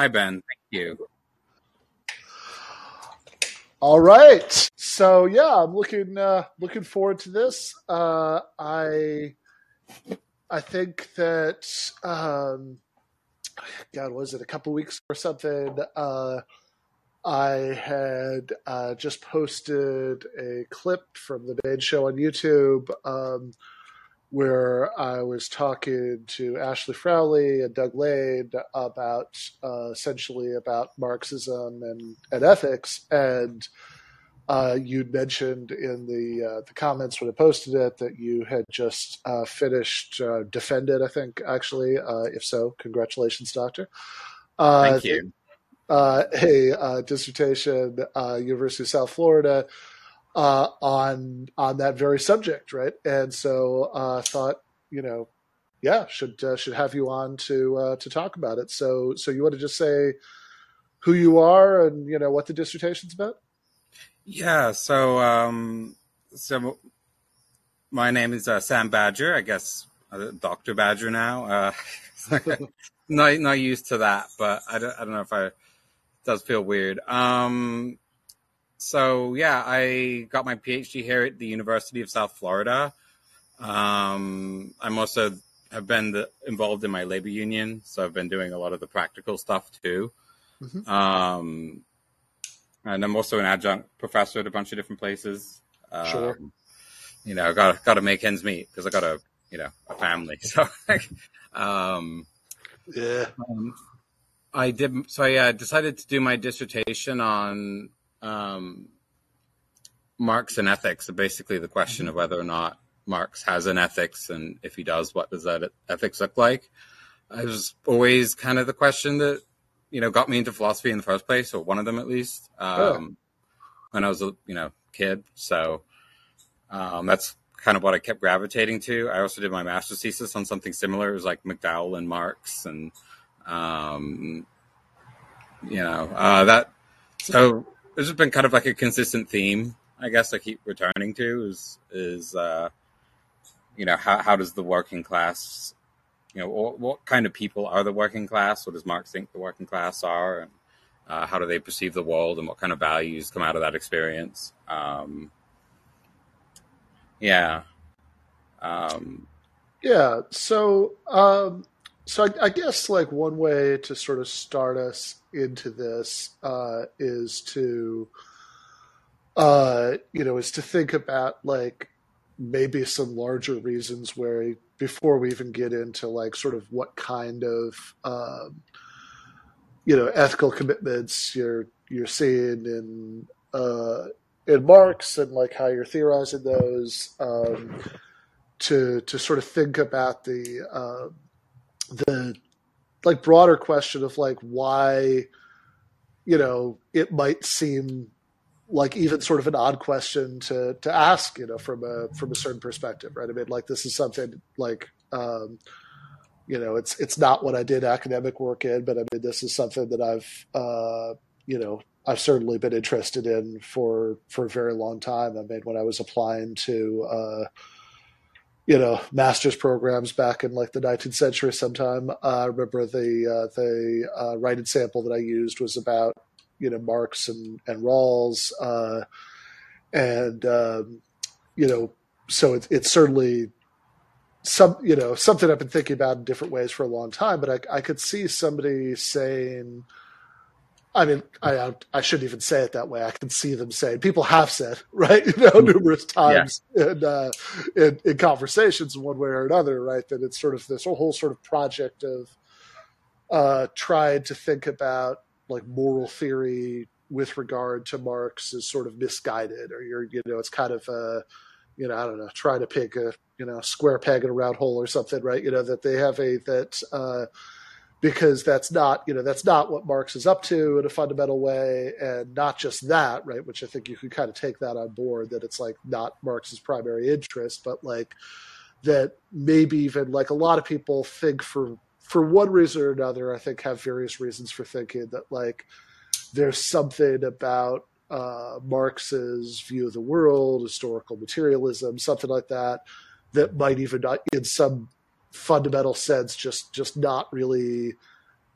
Hi, Ben. Thank you. All right. So yeah, I'm looking uh, looking forward to this. Uh, I I think that um, God was it a couple weeks or something. Uh, I had uh, just posted a clip from the main show on YouTube um, where I was talking to Ashley Frawley and Doug Lain about uh, essentially about Marxism and, and ethics. And uh, you mentioned in the uh, the comments when I posted it that you had just uh, finished uh, defended. I think actually, uh, if so, congratulations, doctor. Thank you. a dissertation, University of South Florida uh, on on that very subject, right? And so uh, thought, you know, yeah, should uh, should have you on to uh, to talk about it. So so you want to just say who you are and you know what the dissertation's about? Yeah. So um, so my name is uh, Sam Badger. I guess uh, Doctor Badger now. not not used to that, but I don't I don't know if I it does feel weird. Um, so yeah, I got my PhD here at the University of South Florida. Um, I'm also have been the, involved in my labor union, so I've been doing a lot of the practical stuff too. Mm-hmm. Um, and I'm also an adjunct professor at a bunch of different places. Sure. Um, you know, I got got to make ends meet because I got a you know a family. So, um, yeah. Um, I did. So I uh, decided to do my dissertation on um, Marx and ethics. So basically, the question of whether or not Marx has an ethics, and if he does, what does that ethics look like? It was always kind of the question that you know got me into philosophy in the first place, or one of them at least, um, oh. when I was a you know kid. So um, that's kind of what I kept gravitating to. I also did my master's thesis on something similar. It was like McDowell and Marx, and um, you know uh, that. So this has been kind of like a consistent theme, I guess I keep returning to is is uh, you know how how does the working class, you know, what, what, kind of people are the working class? What does Marx think the working class are, and uh, how do they perceive the world, and what kind of values come out of that experience? Um, yeah, um, yeah. So um, so I, I, guess like one way to sort of start us into this uh, is to uh, you know is to think about like maybe some larger reasons where before we even get into like sort of what kind of um, you know ethical commitments you're you're seeing in uh, in Marx and like how you're theorizing those um, to to sort of think about the uh, the like broader question of like why you know it might seem like even sort of an odd question to to ask you know from a from a certain perspective right? I mean like this is something like um you know it's it's not what i did academic work in but i mean this is something that i've uh you know i've certainly been interested in for for a very long time. I mean when i was applying to uh you know master's programs back in like the 19th century sometime. Uh, i remember the uh, the uh, writing sample that i used was about you know marx and and rawls uh, and um, you know so it's it's certainly some you know something i've been thinking about in different ways for a long time but i, I could see somebody saying I mean, I I shouldn't even say it that way. I can see them saying people have said right, you know, numerous times yeah. in, uh, in, in conversations one way or another, right? That it's sort of this whole sort of project of uh, trying to think about like moral theory with regard to Marx is sort of misguided, or you're you know it's kind of a you know I don't know trying to pick a you know square peg in a round hole or something, right? You know that they have a that. Uh, because that's not you know that's not what Marx is up to in a fundamental way, and not just that, right? Which I think you could kind of take that on board that it's like not Marx's primary interest, but like that maybe even like a lot of people think for for one reason or another, I think have various reasons for thinking that like there's something about uh, Marx's view of the world, historical materialism, something like that, that might even not, in some fundamental sense just just not really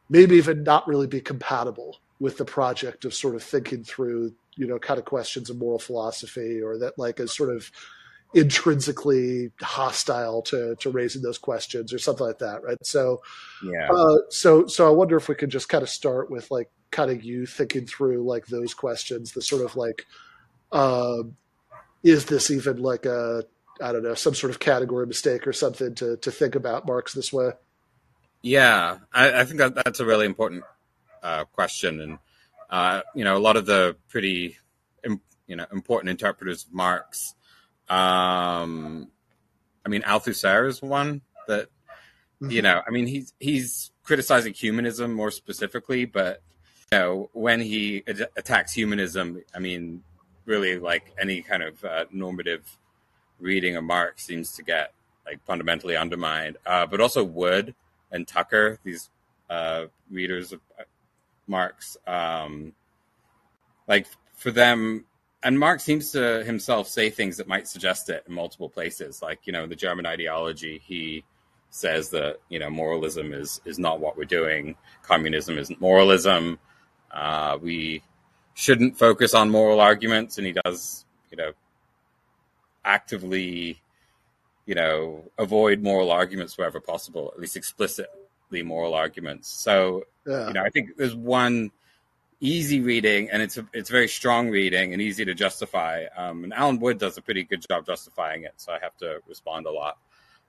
maybe even not really be compatible with the project of sort of thinking through you know kind of questions of moral philosophy or that like is sort of intrinsically hostile to to raising those questions or something like that right so Yeah. uh, so so i wonder if we could just kind of start with like kind of you thinking through like those questions the sort of like um is this even like a i don't know some sort of category mistake or something to to think about marx this way Yeah, I, I think that that's a really important uh, question, and uh, you know, a lot of the pretty, im- you know, important interpreters of Marx. Um, I mean, Althusser is one that, you know, I mean, he's he's criticizing humanism more specifically, but you know, when he ad- attacks humanism, I mean, really, like any kind of uh, normative reading of Marx seems to get like fundamentally undermined. Uh, but also Wood and Tucker, these uh, readers of uh, Marx, um, like for them, and Marx seems to himself say things that might suggest it in multiple places. Like you know, the German ideology, he says that you know moralism is is not what we're doing. Communism isn't moralism. Uh, we shouldn't focus on moral arguments, and he does you know actively you know, avoid moral arguments wherever possible, at least explicitly moral arguments. So, yeah you know, I think there's one easy reading, and it's a, it's very strong reading and easy to justify. Um, and Allen Wood does a pretty good job justifying it, so I have to respond a lot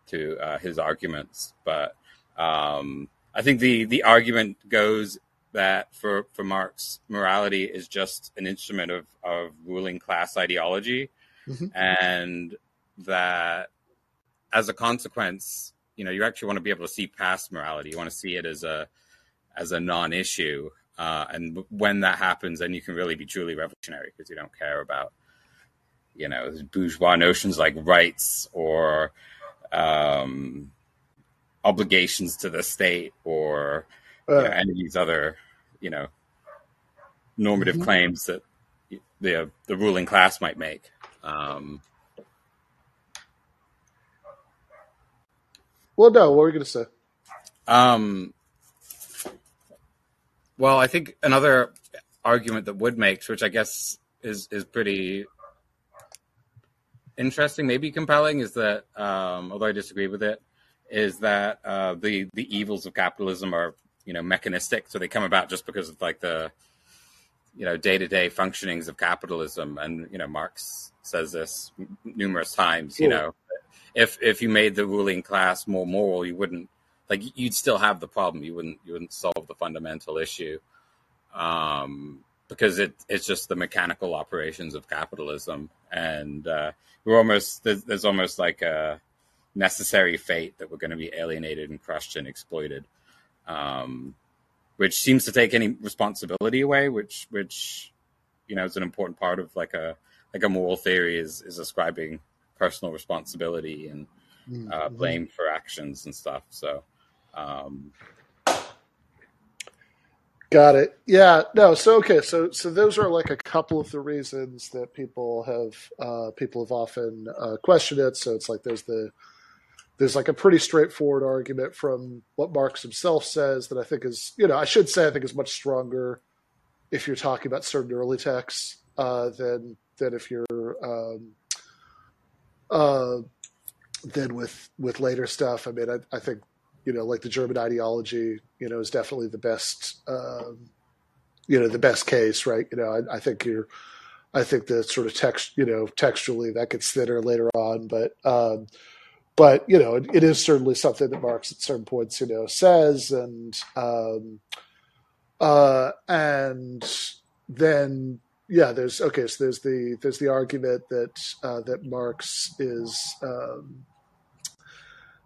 to uh, his arguments. But um, I think the the argument goes that for for Marx, morality is just an instrument of of ruling class ideology, Mhm. and that as a consequence, you know, you actually want to be able to see past morality. You want to see it as a as a non-issue, uh, and when that happens, then you can really be truly revolutionary because you don't care about, you know, bourgeois notions like rights or um, obligations to the state or you know, Uh, any of these other, you know, normative Mhm. claims that the the ruling class might make. Um, well no what were you going to say? Um, well, I think another argument that Wood makes, which I guess is is pretty interesting, maybe compelling, is that um, although I disagree with it, is that uh, the the evils of capitalism are you know mechanistic, so they come about just because of like the you know day to day functionings of capitalism, and you know Marx says this numerous times. You Cool. know, if if you made the ruling class more moral, you wouldn't like you'd still have the problem. You wouldn't you wouldn't solve the fundamental issue um, because it it's just the mechanical operations of capitalism, and uh, we're almost there's, there's almost like a necessary fate that we're going to be alienated and crushed and exploited, um, which seems to take any responsibility away. Which which you know is an important part of like a like a moral theory is is ascribing personal responsibility and uh, Mhm. blame for actions and stuff. So, um, Got it. Yeah. No. So okay. So so those are like a couple of the reasons that people have uh, people have often uh, questioned it. So it's like there's the there's like a pretty straightforward argument from what Marx himself says that I think is you know I should say I think is much stronger if you're talking about certain early texts uh, than than if you're um, uh, than with with later stuff. I mean I, I think you know, like the German ideology, you know, is definitely the best, um, you know, the best case, right? You know, I, I think you're, I think the sort of text, you know, textually that gets thinner later on, but, um, but you know, it, it is certainly something that Marx at certain points, you know, says, and, um, uh, and then yeah, there's okay, so there's the there's the argument that uh, that Marx is. Um,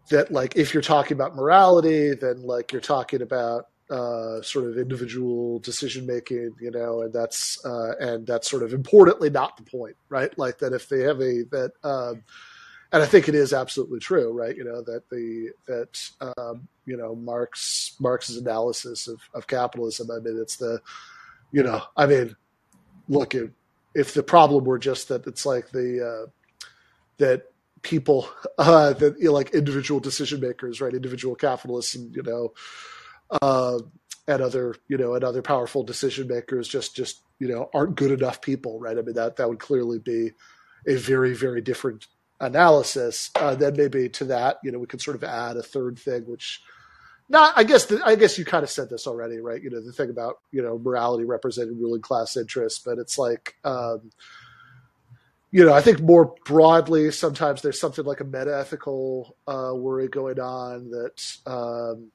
that like if you're talking about morality then like you're talking about uh, sort of individual decision making you know and that's uh, and that's sort of importantly not the point right like that if they have a that um, and i think it is absolutely true right you know that the that um, you know marx marx's analysis of, of capitalism i mean it's the you know i mean look if, if the problem were just that it's like the uh, that people uh, that you know, like individual decision makers, right? Individual capitalists, and you know, uh, and other you know and other powerful decision makers just just you know aren't good enough people, right? I mean that that would clearly be a very very different analysis. Uh, then maybe to that you know we could sort of add a third thing, which not I guess the, I guess you kind of said this already, right? You know the thing about you know morality representing ruling class interests, but it's like. Um, you know, I think more broadly, sometimes there's something like a meta-ethical uh, worry going on that um,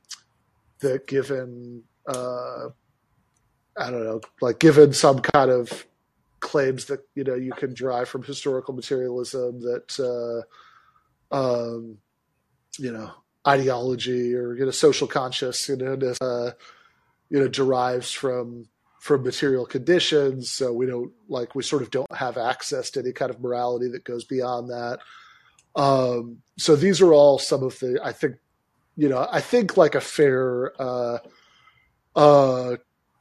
that given uh, I don't know, like given some kind of claims that you know you can derive from historical materialism that uh, um, you know ideology or you know social conscious you know uh, you know derives from from material conditions. So we don't like we sort of don't have access to any kind of morality that goes beyond that. Um, so these are all some of the I think you know I think like a fair uh, uh,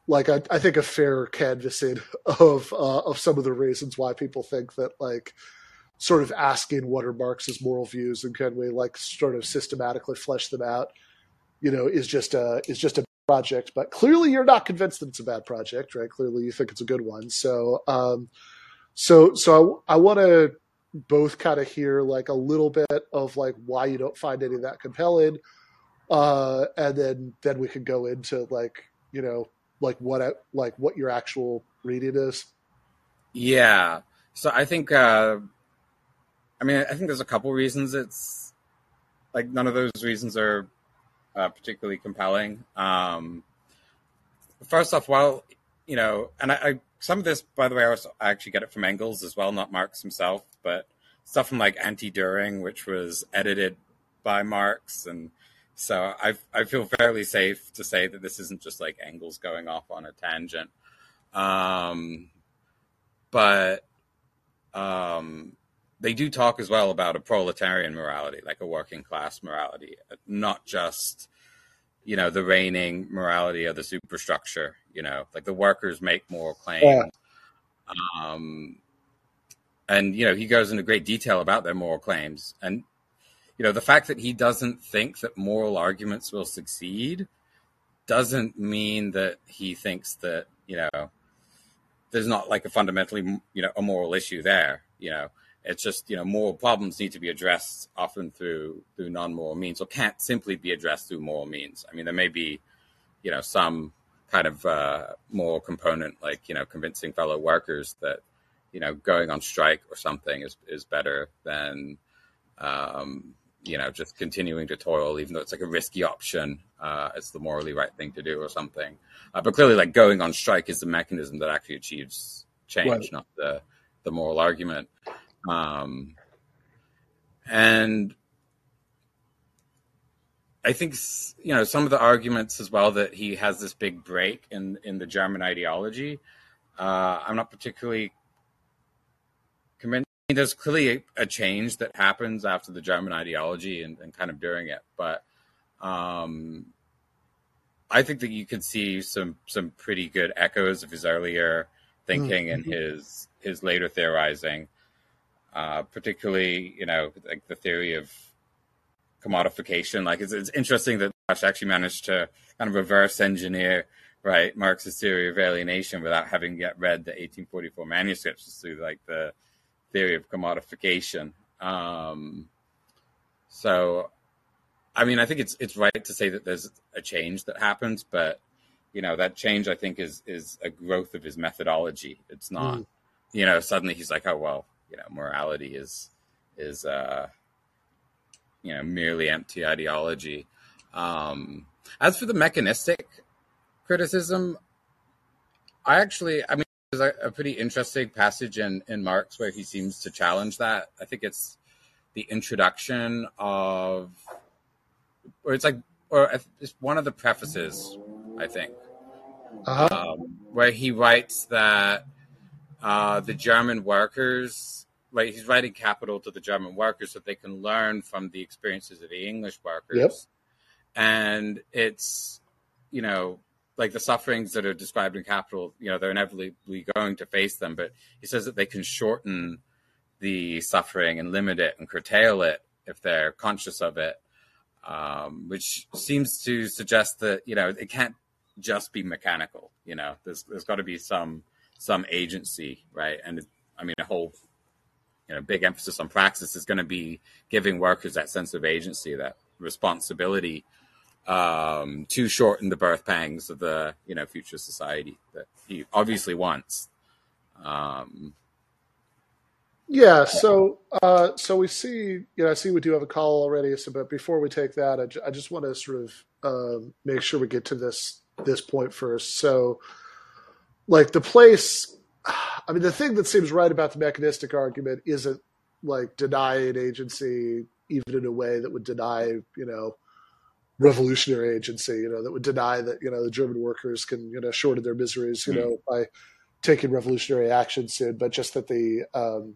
like I, I think a fair canvassing of uh, of some of the reasons why people think that like sort of asking what are Marx's moral views and can we like sort of systematically flesh them out, you know, is just a is just a project, but clearly you're not convinced that it's a bad project, right? Clearly you think it's a good one. So, um, so, so I, I want to both kind of hear like a little bit of like why you don't find any of that compelling, uh, and then then we can go into like you know like what like what your actual reading is. Yeah. So I think, uh, I mean, I think there's a couple reasons it's like none of those reasons are uh, particularly compelling. Um, first off, while you know, and I, I, some of this, by the way, I, also, I actually get it from Engels as well, not Marx himself, but stuff from like Anti-Dühring, which was edited by Marx, and so I I feel fairly safe to say that this isn't just like Engels going off on a tangent. Um, but um, they do talk as well about a proletarian morality, like a working class morality, not just you know the reigning morality of the superstructure. You know, like the workers make moral claims. Yeah. Um, and you know he goes into great detail about their moral claims, and you know the fact that he doesn't think that moral arguments will succeed doesn't mean that he thinks that you know there's not like a fundamentally you know a moral issue there. You know, it's just you know moral problems need to be addressed often through through non-moral means, or can't simply be addressed through moral means. I mean, there may be you know some kind of uh, moral component, like you know convincing fellow workers that you know going on strike or something is is better than um, you know just continuing to toil, even though it's like a risky option. Uh, it's the morally right thing to do or something. Uh, but clearly, like going on strike is the mechanism that actually achieves change, right. not the the moral argument. Um, and I think you know some of the arguments as well that he has this big break in in the German ideology. Uh, I'm not particularly convinced. There's clearly a, a, change that happens after the German ideology and, and kind of during it, but um, I think that you can see some some pretty good echoes of his earlier thinking mm-hmm. and his his later theorizing uh, particularly you know like the theory of commodification. Like it's, it's interesting that Nash actually managed to kind of reverse engineer right Marx's theory of alienation without having yet read the 1844 manuscripts through like the theory of commodification. Um, so, I mean, I think it's it's right to say that there's a change that happens, but you know that change I think is is a growth of his methodology. It's not, mm. you know, suddenly he's like, oh well, you know morality is is uh, you know merely empty ideology. Um, as for the mechanistic criticism, I actually, I mean, there's a, a, pretty interesting passage in in Marx where he seems to challenge that. I think it's the introduction of, or it's like, or it's one of the prefaces, I think, uh-huh. um, where he writes that uh, the German workers right he's writing capital to the german workers so they can learn from the experiences of the english workers yep. and it's you know like the sufferings that are described in capital you know they're inevitably going to face them but he says that they can shorten the suffering and limit it and curtail it if they're conscious of it um, which seems to suggest that you know it can't just be mechanical. You know, there's there's got to be some some agency, right? And I mean, a whole you know big emphasis on praxis is going to be giving workers that sense of agency, that responsibility um, to shorten the birth pangs of the you know future society that he obviously wants. Um, yeah, so uh, so we see, you know, I see we do have a call already. So, but before we take that, I, j- I just want to sort of um, make sure we get to this this point first. So, like the place, I mean, the thing that seems right about the mechanistic argument isn't like denying agency, even in a way that would deny, you know, revolutionary agency, you know, that would deny that, you know, the German workers can, you know, shorten their miseries, you mm. know, by taking revolutionary action soon, but just that the, um,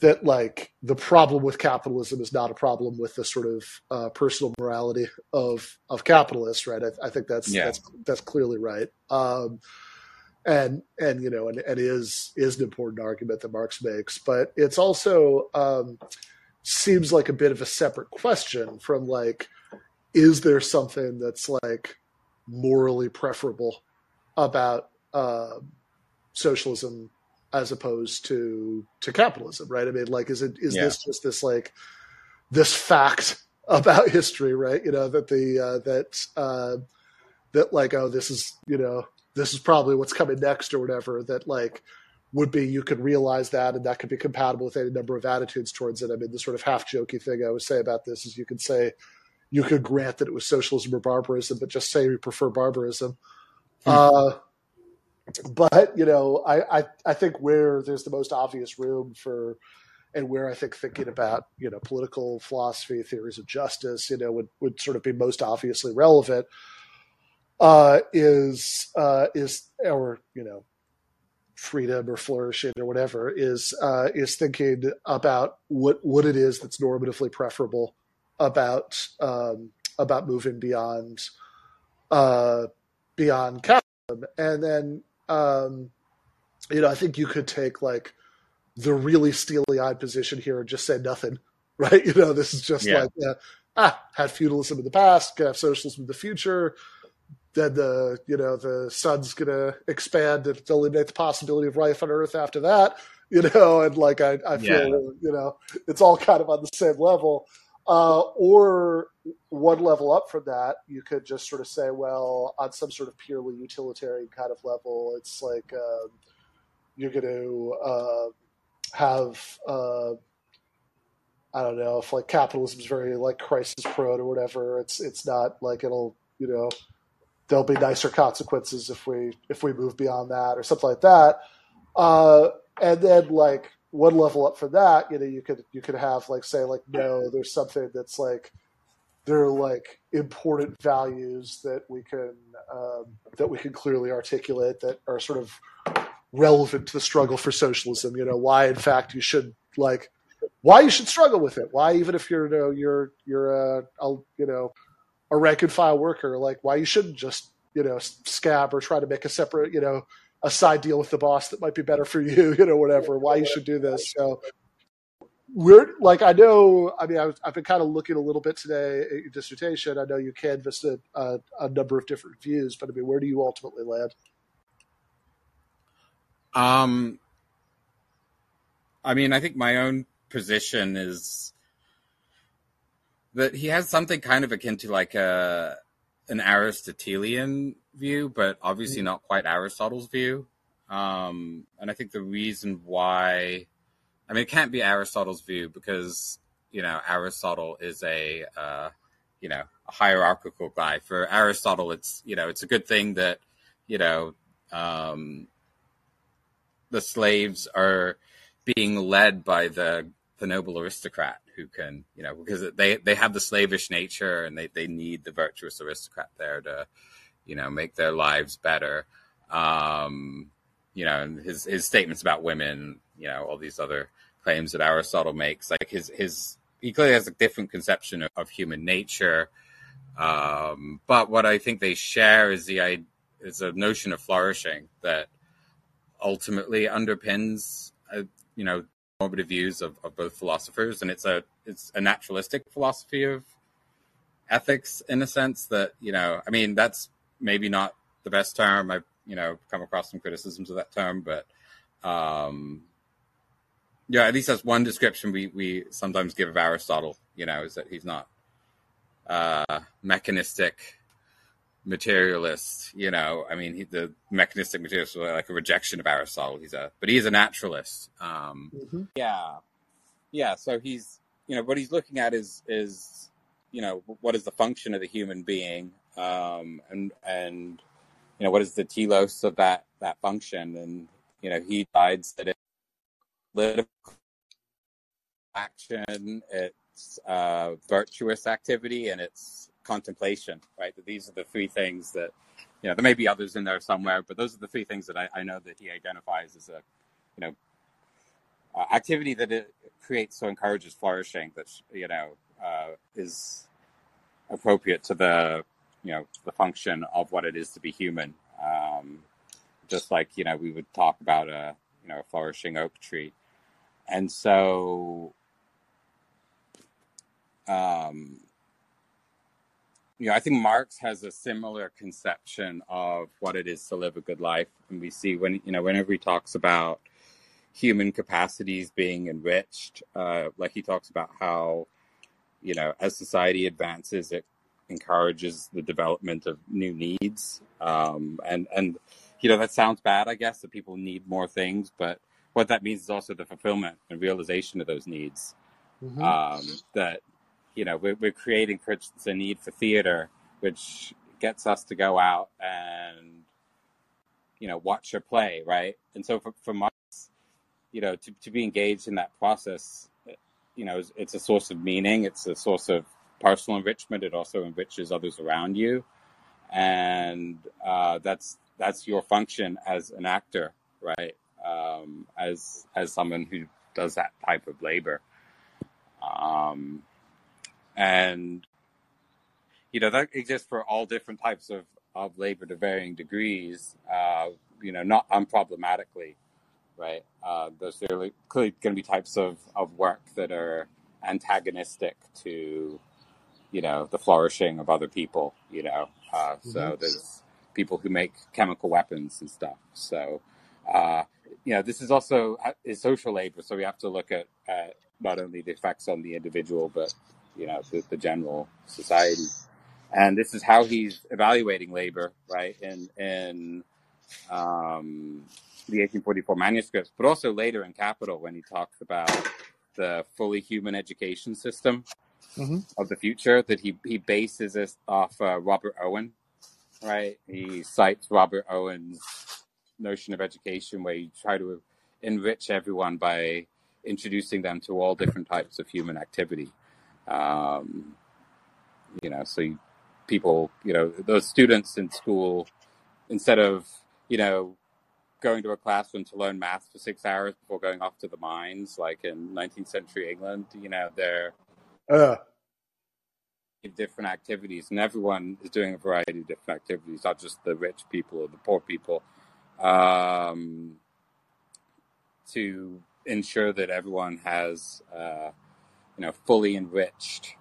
that like the problem with capitalism is not a problem with the sort of uh, personal morality of of capitalists, right? I, I think that's yeah. that's that's clearly right. Um, and and you know and, and is is an important argument that Marx makes, but it's also um, seems like a bit of a separate question from like, is there something that's like morally preferable about uh, socialism as opposed to to capitalism, right? I mean, like, is it is yeah. this just this like this fact about history, right? You know that the uh, that uh, that like oh this is you know this is probably what's coming next or whatever that like would be you could realize that and that could be compatible with any number of attitudes towards it. I mean, the sort of half jokey thing I would say about this is you could say you could grant that it was socialism or barbarism, but just say we prefer barbarism. Hmm. Uh, but you know, I, I, I think where there's the most obvious room for, and where I think thinking about you know political philosophy, theories of justice, you know, would would sort of be most obviously relevant, uh, is uh, is or you know, freedom or flourishing or whatever is uh, is thinking about what what it is that's normatively preferable about um, about moving beyond uh, beyond capitalism, and then um, you know, I think you could take like the really steely eyed position here and just say nothing, right? You know, this is just yeah. like, uh, ah, had feudalism in the past, gonna have socialism in the future. Then the you know the sun's gonna expand and eliminate the possibility of life on Earth after that. You know, and like I, I feel yeah. you know it's all kind of on the same level. Uh, or one level up from that, you could just sort of say, well, on some sort of purely utilitarian kind of level, it's like um, you're going to uh, have, uh, I don't know, if like capitalism is very like crisis prone or whatever. It's it's not like it'll you know there'll be nicer consequences if we if we move beyond that or something like that. Uh, and then like one level up from that, you know, you could you could have like say like no, there's something that's like there are like important values that we can um, that we can clearly articulate that are sort of relevant to the struggle for socialism. You know, why in fact you should like why you should struggle with it. Why even if you're you know you're you're a, a you know a rank and file worker, like why you shouldn't just you know scab or try to make a separate you know a side deal with the boss that might be better for you, you know, whatever, why you should do this. So we're like, I know, I mean, I have been kind of looking a little bit today at your dissertation. I know you canvassed a, a, a number of different views, but I mean, where do you ultimately land? Um, I mean, I think my own position is that he has something kind of akin to like a an Aristotelian view, but obviously mm-hmm. not quite Aristotle's view. Um, and I think the reason why, I mean, it can't be Aristotle's view because you know Aristotle is a uh, you know a hierarchical guy. For Aristotle, it's you know it's a good thing that you know um, the slaves are being led by the the noble aristocrat who can you know because they they have the slavish nature and they they need the virtuous aristocrat there to you know, make their lives better. Um, you know, and his his statements about women, you know, all these other claims that Aristotle makes, like his his he clearly has a different conception of, of human nature. Um, but what I think they share is the is a notion of flourishing that ultimately underpins, uh, you know, normative views of, of both philosophers, and it's a it's a naturalistic philosophy of ethics in a sense that you know, I mean, that's maybe not the best term. I've you know come across some criticisms of that term, but um, yeah, at least that's one description we we sometimes give of Aristotle. You know, is that he's not uh, mechanistic materialist. You know, I mean, he, the mechanistic materialist was like a rejection of Aristotle. He's a, but he is a naturalist. Um, mm-hmm. Yeah, yeah. So he's, you know, what he's looking at is is, you know, what is the function of the human being, um, and and you know, what is the telos of that that function, and you know, he decides that it's political action, it's uh, virtuous activity, and it's contemplation, right? That these are the three things that, you know, there may be others in there somewhere, but those are the three things that I, I know that he identifies as a, you know, uh, activity that it creates or encourages flourishing that, you know, uh, is appropriate to the, you know, the function of what it is to be human. Um, just like, you know, we would talk about a, you know, a flourishing oak tree. And so, um, you know, I think Marx has a similar conception of what it is to live a good life. And we see when, you know, whenever he talks about human capacities being enriched, uh, like he talks about how, you know, as society advances, it encourages the development of new needs. Um, and, and, you know, that sounds bad, I guess, that people need more things, but what that means is also the fulfillment and realization of those needs. Mm-hmm. Um, that you know, we're, we're creating, for instance, a need for theater, which gets us to go out and, you know, watch a play, right? And so for, for Marx, you know, to, to be engaged in that process, you know, it's, it's a source of meaning. It's a source of personal enrichment. It also enriches others around you. And uh, that's that's your function as an actor, right? Um, as as someone who does that type of labor. Um, and you know that exists for all different types of of labor to varying degrees. Uh, you know, not unproblematically, right? Uh, there's clearly, clearly going to be types of of work that are antagonistic to you know the flourishing of other people. You know, uh, mm-hmm. so there's people who make chemical weapons and stuff. So. Uh, you know, this is also uh, is social labor, so we have to look at, at not only the effects on the individual, but you know, the, the general society. And this is how he's evaluating labor, right? In in um, the 1844 manuscripts, but also later in Capital when he talks about the fully human education system mm-hmm. of the future that he, he bases this off uh, Robert Owen, right? He cites Robert Owen's notion of education where you try to enrich everyone by introducing them to all different types of human activity. Um, you know, so you, people, you know, those students in school, instead of, you know, going to a classroom to learn math for six hours before going off to the mines, like in 19th century England, you know, they're uh. different activities, and everyone is doing a variety of different activities, not just the rich people or the poor people, um, to ensure that everyone has. Uh, you know, fully enriched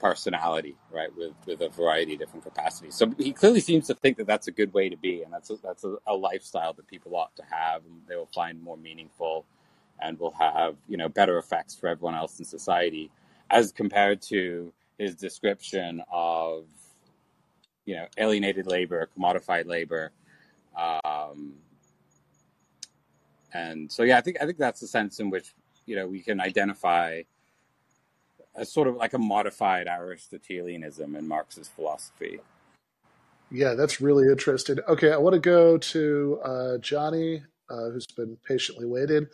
personality, right, with with a variety of different capacities. So he clearly seems to think that that's a good way to be, and that's a, that's a, a lifestyle that people ought to have, and they will find more meaningful, and will have you know better effects for everyone else in society, as compared to his description of you know alienated labor, commodified labor. Um, and so, yeah, I think I think that's the sense in which you know we can identify a sort of like a modified Aristotelianism in Marx's philosophy. Yeah, that's really interesting. Okay, I want to go to uh, Johnny, uh, who's been patiently waiting.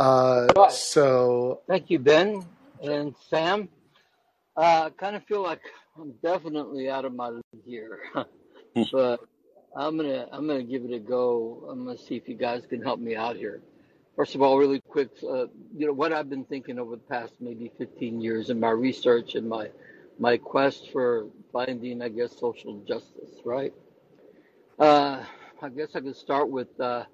Uh, so, thank you, Ben and Sam. Uh, I kind of feel like I'm definitely out of my league here, but I'm gonna I'm gonna give it a go. I'm gonna see if you guys can help me out here. First of all, really quick, uh, you know what I've been thinking over the past maybe 15 years in my research and my my quest for finding, I guess, social justice. Right. Uh, I guess I could start with uh,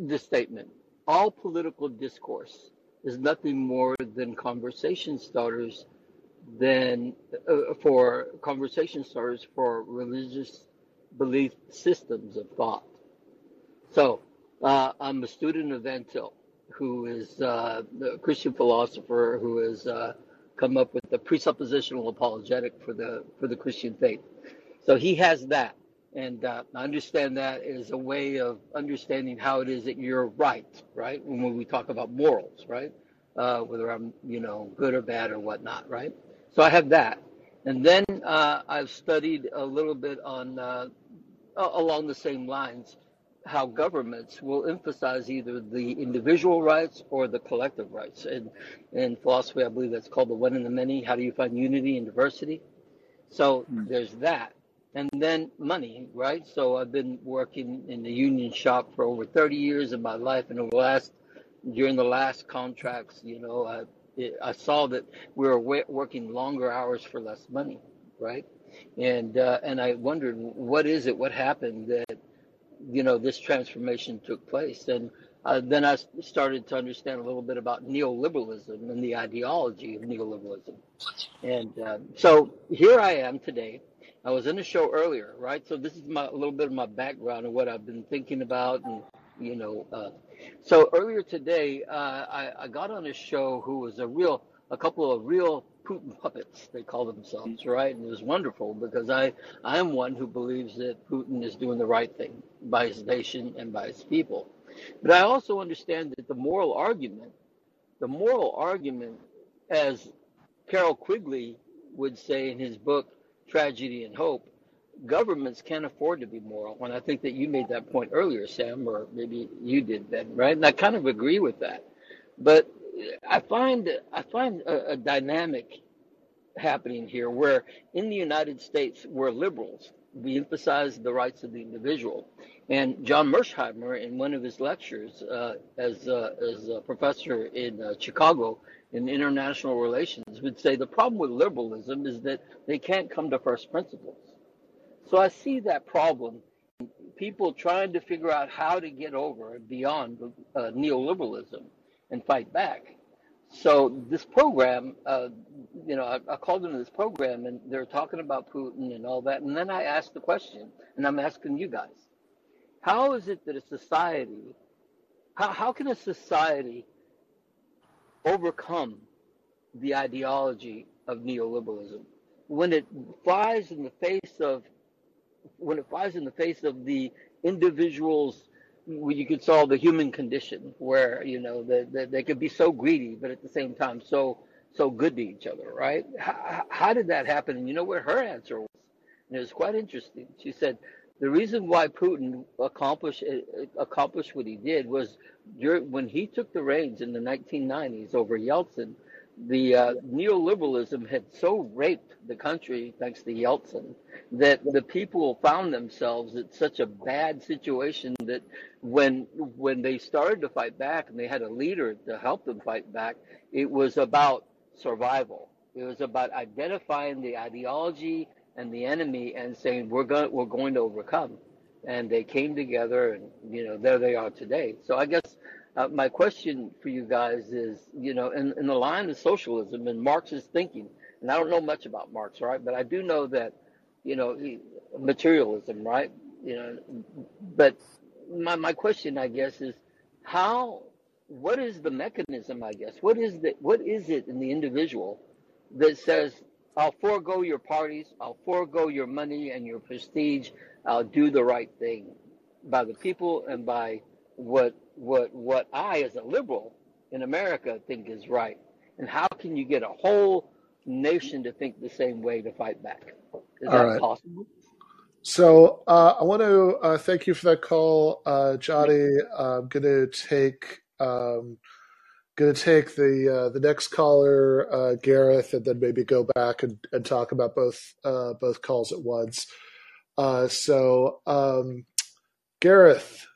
this statement: All political discourse is nothing more than conversation starters than uh, for conversation starters for religious belief systems of thought. So uh, I'm a student of Van who is uh, a Christian philosopher who has uh, come up with the presuppositional apologetic for the for the Christian faith. So he has that, and uh, I understand that as a way of understanding how it is that you're right, right? When we talk about morals, right? Uh, whether I'm you know good or bad or whatnot, right? So I have that, and then uh, I've studied a little bit on uh, along the same lines how governments will emphasize either the individual rights or the collective rights. And in philosophy, I believe that's called the one and the many. How do you find unity and diversity? So mm. there's that. And then money, right? So I've been working in the union shop for over 30 years of my life. And over the last, during the last contracts, you know, I, it, I saw that we were working longer hours for less money, right? And uh, and I wondered what is it, what happened that you know this transformation took place and uh, then I started to understand a little bit about neoliberalism and the ideology of neoliberalism. And uh, so here I am today. I was in a show earlier, right? So this is my, a little bit of my background and what I've been thinking about, and you know. Uh, so earlier today, uh, I, I got on a show who was a real, a couple of real Putin puppets, they call themselves, right? And it was wonderful because I, I am one who believes that Putin is doing the right thing by his nation and by his people. But I also understand that the moral argument, the moral argument, as Carroll Quigley would say in his book, Tragedy and Hope, governments can't afford to be moral. And I think that you made that point earlier, Sam, or maybe you did, then, right? And I kind of agree with that. But I find I find a, a dynamic happening here where in the United States we're liberals. We emphasize the rights of the individual. And John Mearsheimer, in one of his lectures uh, as, uh, as a professor in uh, Chicago in international relations, would say the problem with liberalism is that they can't come to first principles. So I see that problem. People trying to figure out how to get over and beyond uh, neoliberalism and fight back. So this program, uh, you know, I, I, called into this program and they're talking about Putin and all that. And then I asked the question, and I'm asking you guys, how is it that a society, how, how can a society overcome the ideology of neoliberalism when it flies in the face of, when it flies in the face of the individual's you could solve the human condition where you know that they, they, could be so greedy but at the same time so so good to each other right? How, how did that happen? And you know what her answer was? And it was quite interesting. She said the reason why putin accomplished eh, eh, accomplished what he did was during, when he took the reins in the 1990s over yeltsin the uh, neoliberalism had so raped the country, thanks to Yeltsin, that the people found themselves in such a bad situation that when when they started to fight back and they had a leader to help them fight back, it was about survival. It was about identifying the ideology and the enemy and saying we're going we're going to overcome. And they came together, and you know there they are today. So I guess uh, my question for you guys is, you know, in, in the line of socialism and Marxist thinking, and I don't know much about Marx, right? But I do know that, you know, materialism, right? You know, but my, my question, I guess, is how, what is the mechanism, I guess? What is the, what is it in the individual that says, I'll forego your parties, I'll forego your money and your prestige, I'll do the right thing by the people and by what what what I as a liberal in America think is right, and how can you get a whole nation to think the same way to fight back? Is All that right. possible? So uh, I want to uh, thank you for that call, uh, Johnny. I'm going to take um, going to take the uh, the next caller, uh, Gareth, and then maybe go back and, and talk about both uh, both calls at once. so um, Gareth,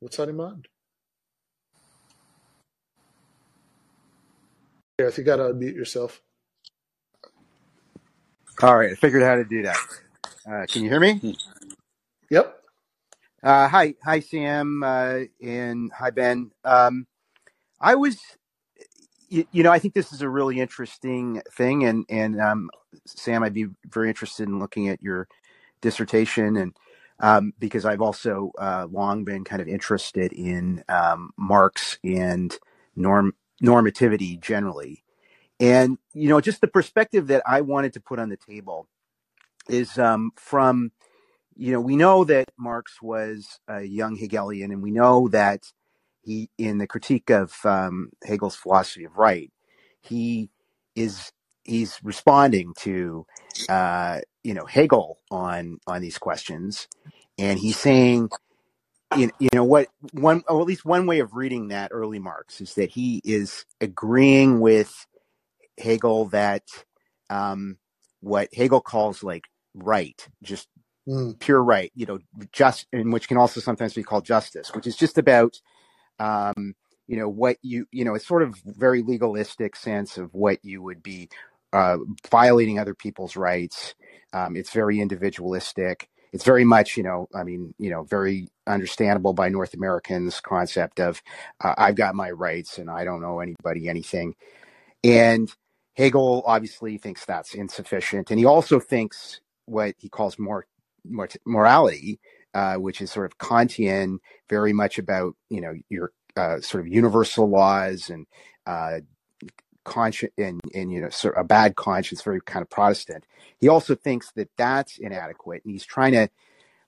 What's on your mind? Gareth, you got to unmute yourself. All right, I figured out how to do that. Uh, can you hear me? Yep. Uh, hi, hi, Sam, uh, and hi, Ben. Um, I was, you, you know, I think this is a really interesting thing, and and um, Sam, I'd be very interested in looking at your dissertation, and um, because I've also uh, long been kind of interested in um, Marx and norm normativity generally, and you know, just the perspective that I wanted to put on the table is um, from you know, we know that Marx was a young Hegelian, and we know that he, in the critique of um, Hegel's philosophy of right, he is he's responding to uh, you know Hegel on on these questions, and he's saying, you, you know what one or at least one way of reading that early Marx is that he is agreeing with Hegel that um, what Hegel calls like right, just Mm. pure right, you know, just and which can also sometimes be called justice, which is just about um, you know what you you know it's sort of very legalistic sense of what you would be uh, violating other people's rights. Um, it's very individualistic. It's very much you know I mean you know very understandable by North Americans concept of uh, I've got my rights and I don't owe anybody anything. And Hegel obviously thinks that's insufficient, and he also thinks what he calls more mort- morality, uh, which is sort of Kantian, very much about you know your uh, sort of universal laws and uh, conscience and, and you know sort of a bad conscience, very kind of Protestant. He also thinks that that's inadequate, and he's trying to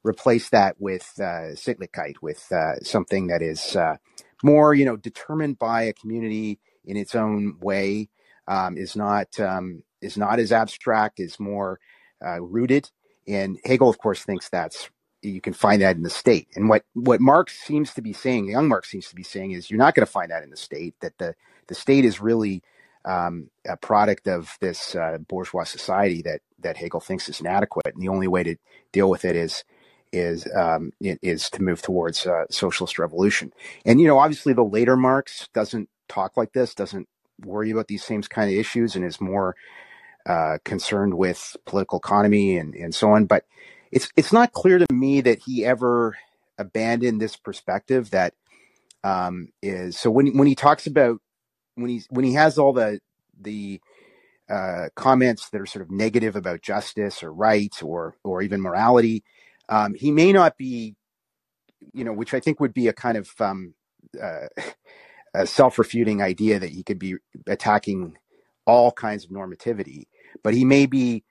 replace that with uh, Sittlichkeit, with uh, something that is uh, more you know determined by a community in its own way, um, is not um, is not as abstract, is more uh, rooted. And Hegel, of course, thinks that's you can find that in the state. And what what Marx seems to be saying, young Marx seems to be saying, is you're not going to find that in the state. That the the state is really um, a product of this uh, bourgeois society that that Hegel thinks is inadequate, and the only way to deal with it is is um, is to move towards uh, socialist revolution. And you know, obviously, the later Marx doesn't talk like this, doesn't worry about these same kind of issues, and is more uh, concerned with political economy and, and so on. But it's it's not clear to me that he ever abandoned this perspective that um, is so when when he talks about when he when he has all the the uh, comments that are sort of negative about justice or rights or or even morality, um, he may not be you know which I think would be a kind of um, uh, a self-refuting idea that he could be attacking all kinds of normativity, but he may be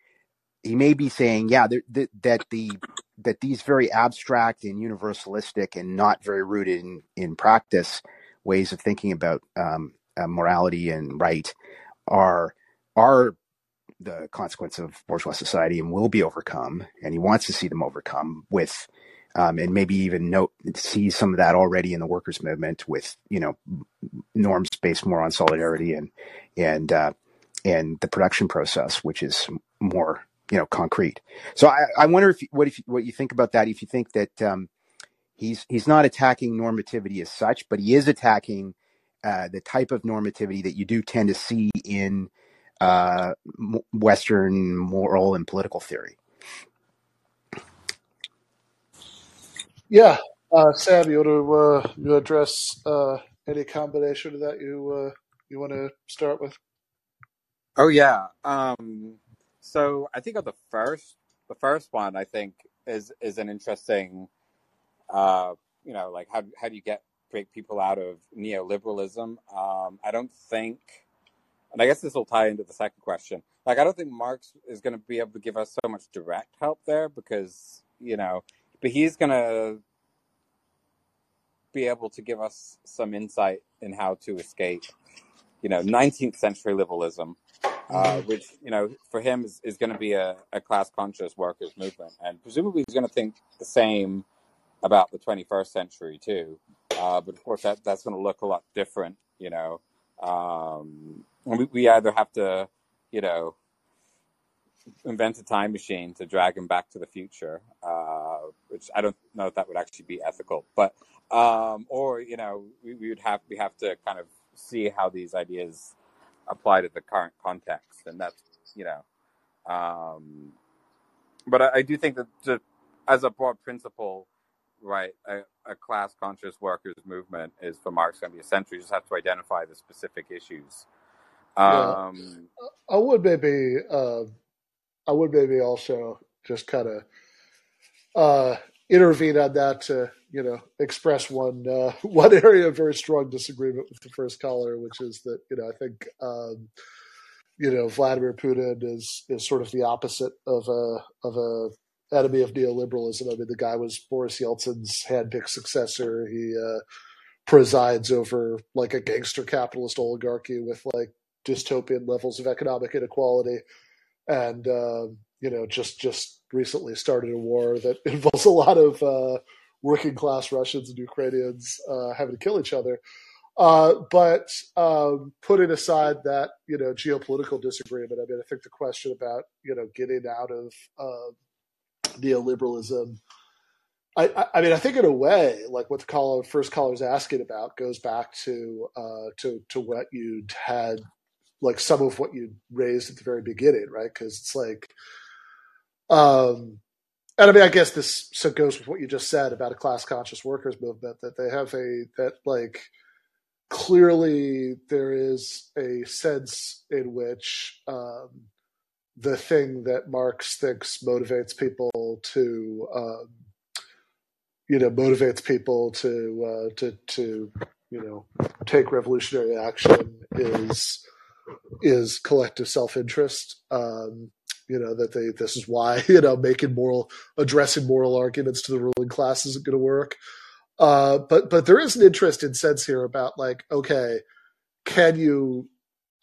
he may be saying, yeah, there, that that the that these very abstract and universalistic and not very rooted in in practice ways of thinking about um, uh, morality and right are are the consequence of bourgeois society and will be overcome. And he wants to see them overcome with. Um, and maybe even note see some of that already in the workers' movement with you know norms based more on solidarity and and uh, and the production process, which is more you know concrete. So I, I wonder if what if what you think about that. If you think that um, he's he's not attacking normativity as such, but he is attacking uh, the type of normativity that you do tend to see in uh, Western moral and political theory. Yeah, uh, Sam, you want to uh, you address uh, any combination of that you uh, you want to start with? Oh yeah. Um, so I think of the first, the first one, I think is is an interesting, uh, you know, like how how do you get break people out of neoliberalism? Um, I don't think, and I guess this will tie into the second question. Like I don't think Marx is going to be able to give us so much direct help there because you know, but he's going to be able to give us some insight in how to escape, you know, 19th century liberalism uh, hmm which you know for him is, is going to be a, a class conscious workers movement and presumably he's going to think the same about the 21st century too uh, but of course that, that's going to look a lot different you know? Um, we, we either have to you know invent a time machine to drag him back to the future uh, which i don't know if that would actually be ethical but um, or you know we, we would have we have to kind of see how these ideas apply to the current context and that's you know um but i, I do think that as a broad principle right. A, a class conscious workers movement is for marx going to be essential. You just have to identify the specific issues. Um, I would maybe, uh, I would maybe also just kind of uh, intervene on that to you know express one uh, one area of very strong disagreement with the first caller, which is that you know I think um, you know Vladimir Putin is is sort of the opposite of a of a enemy of neoliberalism. I mean, the guy was Boris Yeltsin's handpicked successor. He uh, presides over like a gangster capitalist oligarchy with like dystopian levels of economic inequality, and uh, you know just just recently started a war that involves a lot of uh, working class Russians and Ukrainians uh, having to kill each other. Uh, but um, putting aside that you know geopolitical disagreement, I mean, I think the question about you know getting out of uh, neoliberalism. I, I, mean, I think in a way, like what the caller, first caller is asking about, goes back to uh, to to what you'd had, like some of what you raised at the very beginning, right? Because it's like, um, and I mean, I guess this so goes with what you just said about a class conscious workers movement that they have a that like clearly there is a sense in which um, the thing that Marx thinks motivates people to, um, you know, motivates people to uh, to to you know take revolutionary action is is collective self interest. Um, you know that they this is why you know making moral addressing moral arguments to the ruling class isn't going to work. Uh, but but there is an interesting sense here about like okay, can you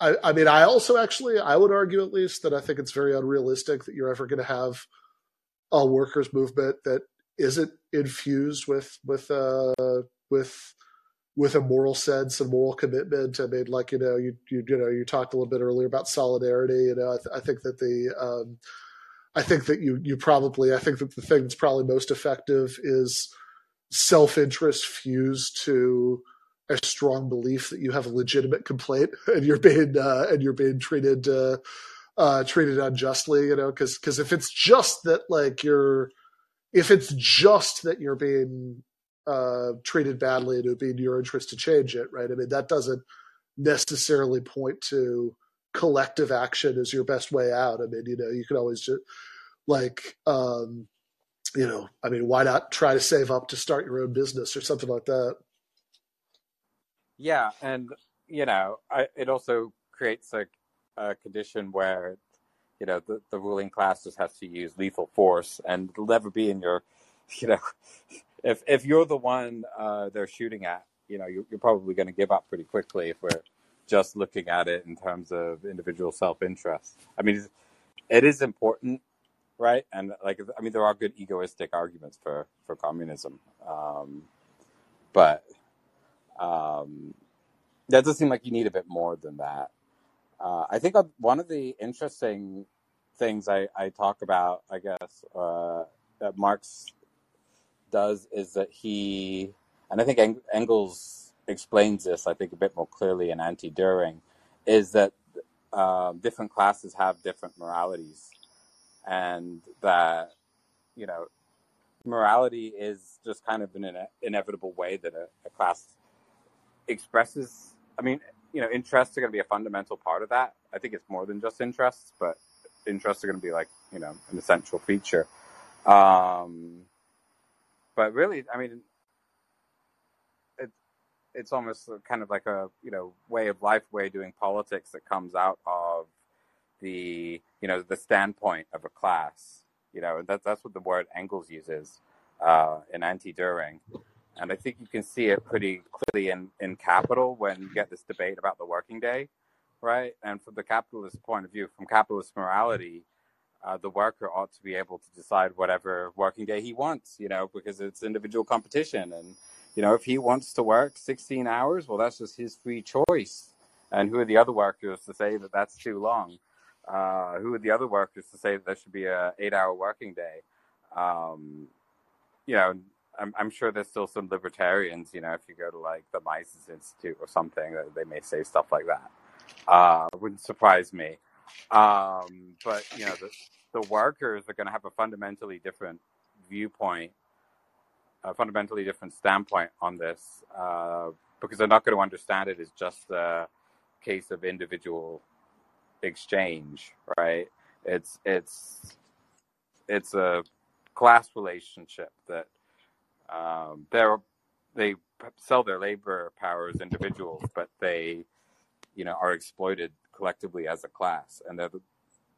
I, I, mean, I also actually, I would argue at least that I think it's very unrealistic that you're ever going to have a workers' movement that isn't infused with with uh, with with a moral sense and moral commitment. I mean, like you know, you you, you know, you talked a little bit earlier about solidarity. You know, I, th- I think that the um, I think that you you probably I think that the thing that's probably most effective is self interest fused to a strong belief that you have a legitimate complaint and you're being uh, and you're being treated uh, uh, treated unjustly, you know, because because if it's just that like you're if it's just that you're being uh, treated badly and it would be in your interest to change it, right? I mean, that doesn't necessarily point to collective action as your best way out. I mean, you know, you can always just like, um, you know, I mean, why not try to save up to start your own business or something like that? Yeah, and you know, I, it also creates a, a condition where you know the, the ruling class just has to use lethal force, and it'll never be in your, you know, if if you're the one uh, they're shooting at, you know, you're, you're probably going to give up pretty quickly if we're just looking at it in terms of individual self interest. I mean, it is important, right? And like, I mean, there are good egoistic arguments for for communism, um, but um, that does seem like you need a bit more than that. Uh, I think one of the interesting things I, I talk about, I guess, uh, that Marx does is that he, and I think Engels explains this, I think, a bit more clearly in Anti Dühring, is that uh, different classes have different moralities. And that, you know, morality is just kind of an ine- inevitable way that a, a class expresses. I mean, you know, interests are going to be a fundamental part of that. I think it's more than just interests, but interests are going to be like you know an essential feature. Um, but really, I mean, it, it's almost kind of like a you know way of life, way of doing politics that comes out of the you know the standpoint of a class. You know, that, that's what the word Engels uses uh, in Anti Dühring. And I think you can see it pretty clearly in, in capital when you get this debate about the working day, right? And from the capitalist point of view, from capitalist morality, uh, the worker ought to be able to decide whatever working day he wants, you know, because it's individual competition. And, you know, if he wants to work 16 hours, well, that's just his free choice. And who are the other workers to say that that's too long? Uh, who are the other workers to say that there should be a eight hour working day? Um, you know, I'm, I'm sure there's still some libertarians, you know, if you go to like the Mises Institute or something, they may say stuff like that. Uh, wouldn't surprise me. Um, but you know, the, the workers are going to have a fundamentally different viewpoint, a fundamentally different standpoint on this, uh, because they're not going to understand it as just a, case of individual exchange, right? It's it's it's a class relationship that um, they sell their labor power as individuals, but they you know are exploited collectively as a class, and they're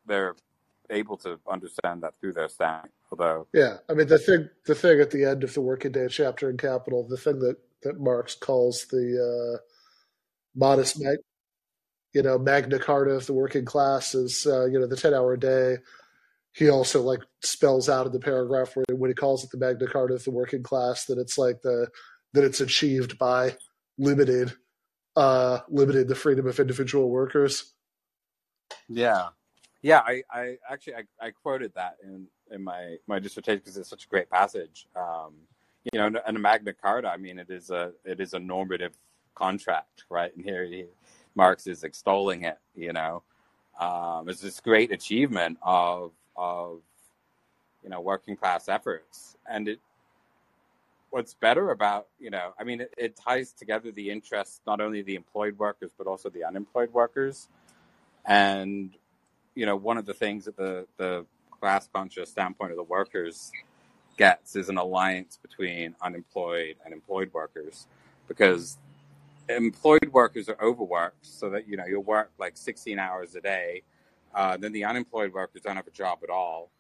they're able to understand that through their standing. Although, yeah, I mean the thing the thing at the end of the working day chapter in Capital, the thing that that Marx calls the uh, modest mag, you know Magna Carta of the working class is uh, you know the ten hour day. He also like spells out in the paragraph where when he calls it the Magna Carta of the working class that it's like the that it's achieved by limited uh limited the freedom of individual workers. Yeah, yeah. I, I actually I, I quoted that in in my my dissertation because it's such a great passage. Um, you know, and a Magna Carta. I mean, it is a it is a normative contract, right? And here he, Marx is extolling it. You know, um, it's this great achievement of of you know working class efforts, and it what's better about you know i mean it, it, ties together the interests not only the employed workers but also the unemployed workers. And you know one of the things that the the class conscious standpoint of the workers gets is an alliance between unemployed and employed workers. Because employed workers are overworked so that you know you'll work like 16 hours a day uh, then the unemployed workers don't have a job at all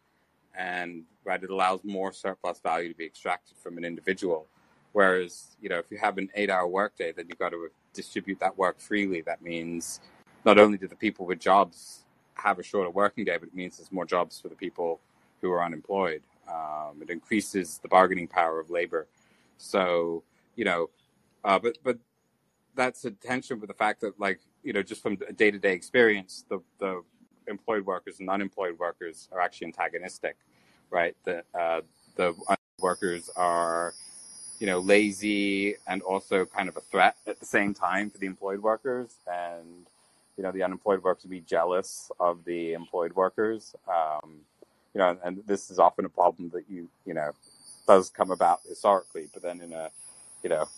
and right, it allows more surplus value to be extracted from an individual. Whereas, you know, if you have an eight-hour workday, then you've got to distribute that work freely. That means not only do the people with jobs have a shorter working day, but it means there's more jobs for the people who are unemployed. Um, it increases the bargaining power of labor. So, you know, uh, but but that's a tension with the fact that, like, you know, just from day-to-day experience, the the employed workers and unemployed workers are actually antagonistic, right? The uh, the workers are, you know, lazy and also kind of a threat at the same time for the employed workers, and you know, the unemployed workers be jealous of the employed workers. Um, you know, and this is often a problem that you you know does come about historically, but then in a you know,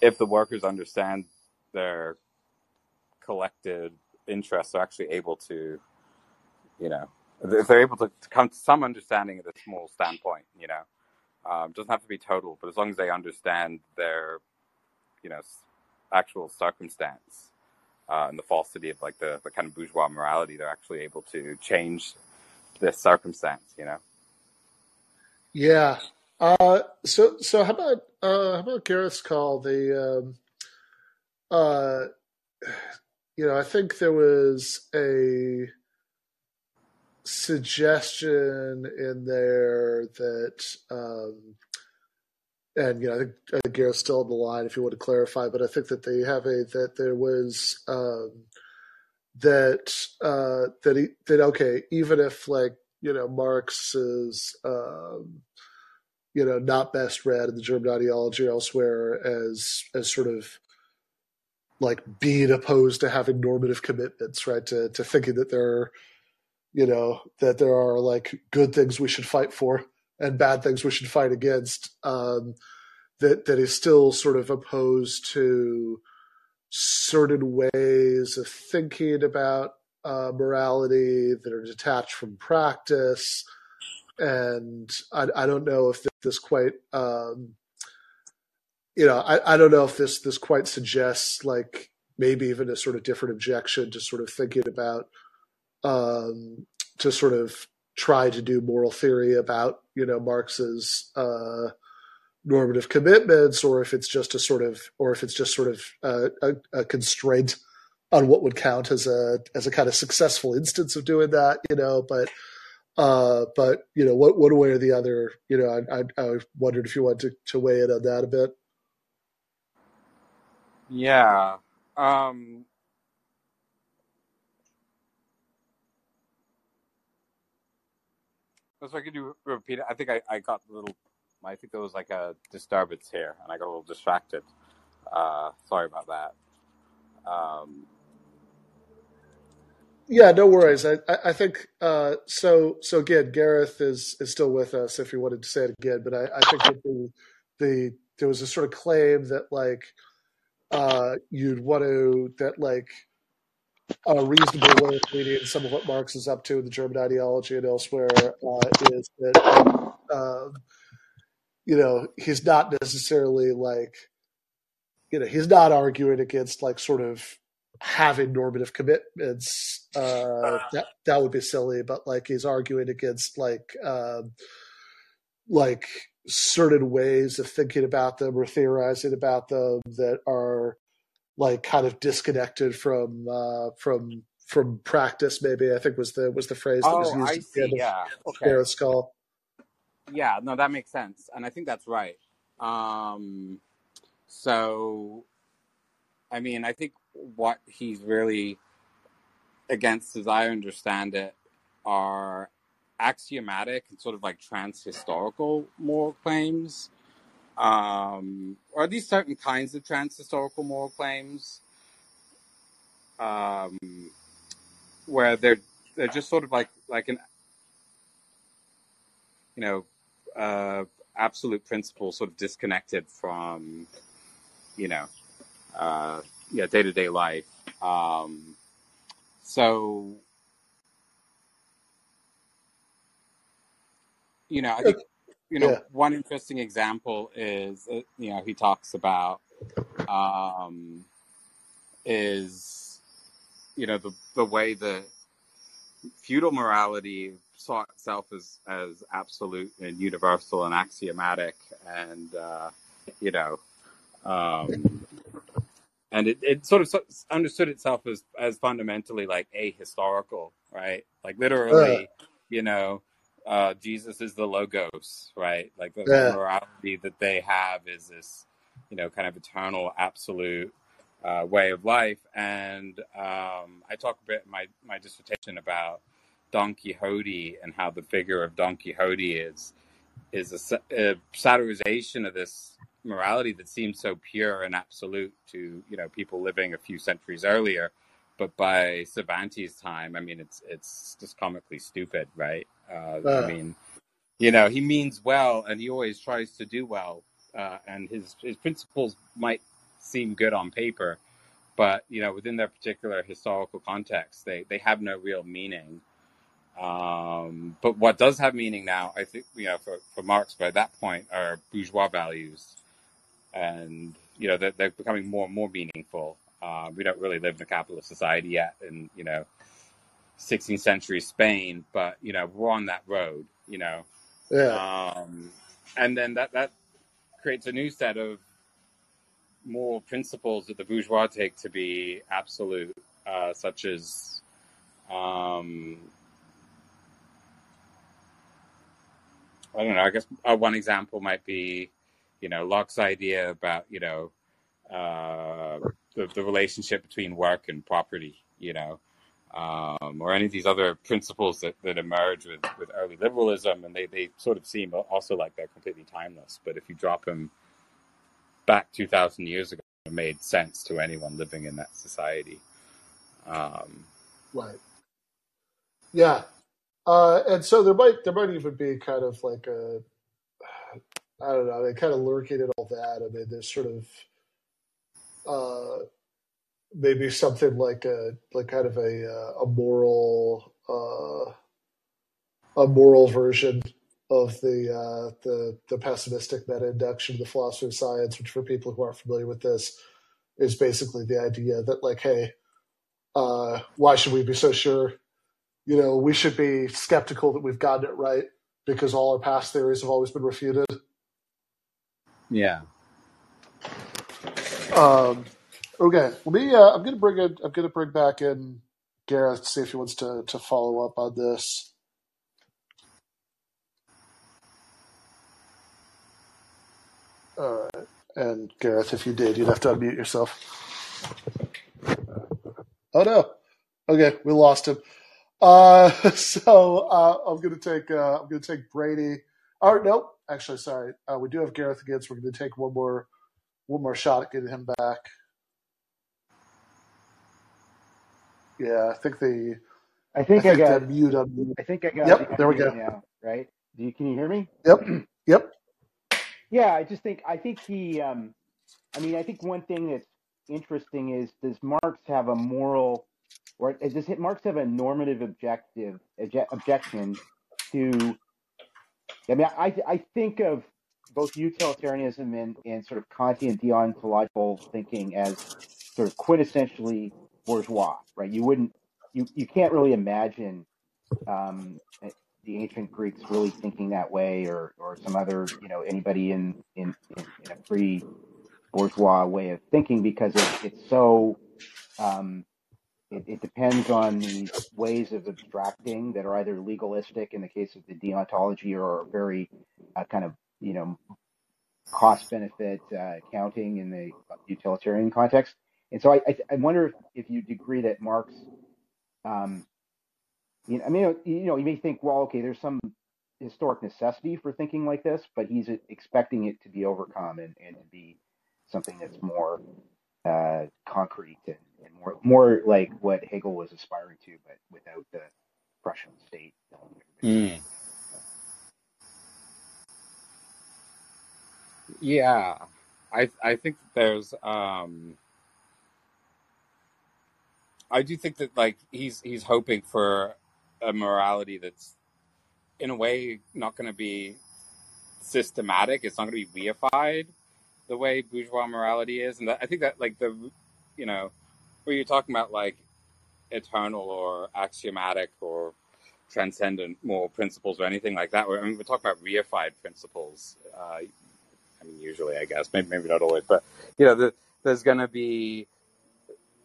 if the workers understand their collected interests are actually able to, you know, if they're able to, to come to some understanding of the small standpoint, you know, um, doesn't have to be total, but as long as they understand their, you know, actual circumstance uh, and the falsity of like the, the kind of bourgeois morality, they're actually able to change this circumstance, you know. Yeah. Uh, so so how about uh, how about Gareth's call the um, uh, you know, I think there was a suggestion in there that, um, and you know, I think, Gareth's still on the line if you want to clarify, but I think that they have a that there was um, that uh, that he, that okay, even if like you know Marx is um, you know not best read in the German ideology elsewhere as as sort of like being opposed to having normative commitments, right? To to thinking that there are, you know, that there are like good things we should fight for and bad things we should fight against. Um, that that is still sort of opposed to certain ways of thinking about uh, morality that are detached from practice. And I, I don't know if this quite um, you know, I, I don't know if this this quite suggests like maybe even a sort of different objection to sort of thinking about um, to sort of try to do moral theory about you know Marx's uh, normative commitments, or if it's just a sort of, or if it's just sort of a, a, constraint on what would count as a as a kind of successful instance of doing that, you know. But uh, but you know, one way or the other, you know, I, I, I wondered if you want to, to weigh in on that a bit. Yeah. Um, so I could do repeat it. I think I, I got a little. I think there was like a disturbance here, and I got a little distracted. Uh, sorry about that. Um, yeah, no worries. I, I think uh, so. So again, Gareth is is still with us. If you wanted to say it again, but I, I think that the the there was a sort of claim that like uh, you'd want to that like a reasonable way of reading some of what Marx is up to in the German ideology and elsewhere uh, is that um, you know he's not necessarily like you know he's not arguing against like sort of having normative commitments uh, that that would be silly but like he's arguing against like um, like certain ways of thinking about them or theorizing about them that are like kind of disconnected from uh, from from practice. Maybe I think was the was the phrase that was Oh, used I see. of Yeah. Okay. Call. Yeah. No, that makes sense, and I think that's right. Um, so, I mean, I think what he's really against, as I understand it, are axiomatic and sort of like trans-historical moral claims, um, or at least certain kinds of trans-historical moral claims, um, where they're they're just sort of like like an you know uh, absolute principle, sort of disconnected from you know uh, yeah day to day life. Um, so you know, I think you know Yeah. one interesting example is uh, you know he talks about um, is you know the the way the feudal morality saw itself as as absolute and universal and axiomatic and uh, you know um, and it, it sort of understood itself as as fundamentally like ahistorical right like Uh, literally you know uh, jesus is the logos right? Like the, yeah. morality that they have is this you know kind of eternal absolute uh, way of life. And um, i talk a bit in my my dissertation about don quixote and how the figure of don quixote is is a, a satirization of this morality that seems so pure and absolute to you know people living a few centuries earlier but by Cervantes' time i mean it's it's just comically stupid right? Uh, i Uh, mean you know he means well and he always tries to do well uh, and his his principles might seem good on paper but you know within their particular historical context they they have no real meaning. Um, but what does have meaning now i think you know for, for marx by that point are bourgeois values. And you know they're, they're becoming more and more meaningful uh, we don't really live in a capitalist society yet in you know 16th century spain but you know we're on that road you know yeah. um, and then that that creates a new set of moral principles that the bourgeois take to be absolute, uh, such as um, I don't know. I guess uh, one example might be, you know, Locke's idea about you know uh, the the relationship between work and property. You know, um, or any of these other principles that, that emerge with, with early liberalism, and they, they sort of seem also like they're completely timeless. But if you drop them back 2,000 years ago, it made sense to anyone living in that society. Um, Right. Yeah. Uh, and so there might there might even be kind of like a I don't know, mean, kind of lurking in all that. I mean, there's sort of uh, maybe something like a like kind of a uh, a moral uh, a moral version of the uh, the the pessimistic meta induction of the philosophy of science, which for people who aren't familiar with this is basically the idea that like, hey, uh, why should we be so sure? You know, we should be skeptical that we've gotten it right because all our past theories have always been refuted. yeah. Um, okay, let me. Uh, I'm gonna bring in. I'm gonna bring back in Gareth to see if he wants to to follow up on this. Right, and Gareth, if you did, you'd have to unmute yourself. Oh no. Okay, we lost him. Uh, so uh, I'm gonna take. Uh, I'm gonna take Brady. Or no, actually, sorry. Uh, we do have Gareth again, so we're gonna take one more one more shot at getting him back. Yeah, I think the I think I think the got. mute on. I think I got Yep, the there we go. now. Right? Do you, can you hear me? Yep, yep. Yeah, I just think I think he. Um, I mean, I think one thing that's interesting is does Marx have a moral, or does Marx have a normative objective objection to? I mean, I I think of both utilitarianism and, and sort of Kantian deontological thinking as sort of quintessentially bourgeois, right? You wouldn't, you, you can't really imagine um, the ancient Greeks really thinking that way, or or some other, you know, anybody in in, in, in a free bourgeois way of thinking because it, it's so. Um, it, it depends on the ways of abstracting that are either legalistic in the case of the deontology or very uh, kind of you know cost benefit uh, accounting in the utilitarian context. And so I, I, I wonder if, if you'd agree that Marx, um, you know, I mean, you know, you may think, well, okay, there's some historic necessity for thinking like this, but he's expecting it to be overcome and, and to be something that's more uh, concrete and, and more more like what Hegel was aspiring to, but without the Prussian state. Mm. Yeah, I I think there's um I do think that like he's he's hoping for a morality that's in a way not going to be systematic. It's not going to be reified the way bourgeois morality is, and that, I think that like the you know where you're talking about like eternal or axiomatic or transcendent moral principles or anything like that. I mean, we're talking about reified principles. Uh, mean, usually, I guess, maybe, maybe not always, but you know, the, there's going to be,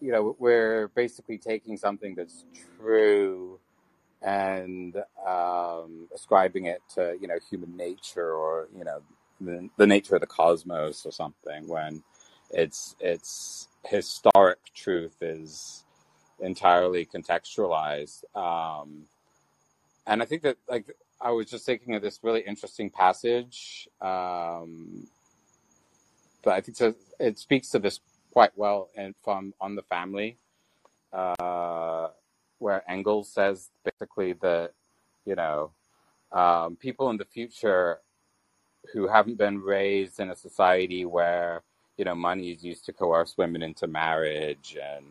you know, we're basically taking something that's true and um, ascribing it to, you know, human nature or you know, the, the nature of the cosmos or something. When it's it's historic truth is entirely contextualized. Um, and I think that like I was just thinking of this really interesting passage, um, but I think so, it speaks to this quite well and from on the family, uh, where Engels says basically that you know um, people in the future who haven't been raised in a society where you know money is used to coerce women into marriage and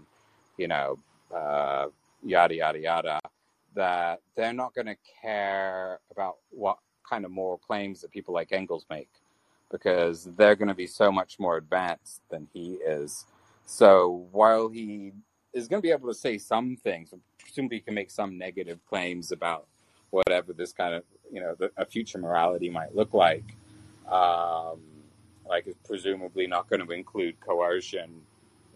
you know uh, yada yada yada that they're not going to care about what kind of moral claims that people like Engels make because they're going to be so much more advanced than he is. So while he is going to be able to say some things, presumably he can make some negative claims about whatever this kind of, you know, the, a future morality might look like. Um, like is presumably not going to include coercion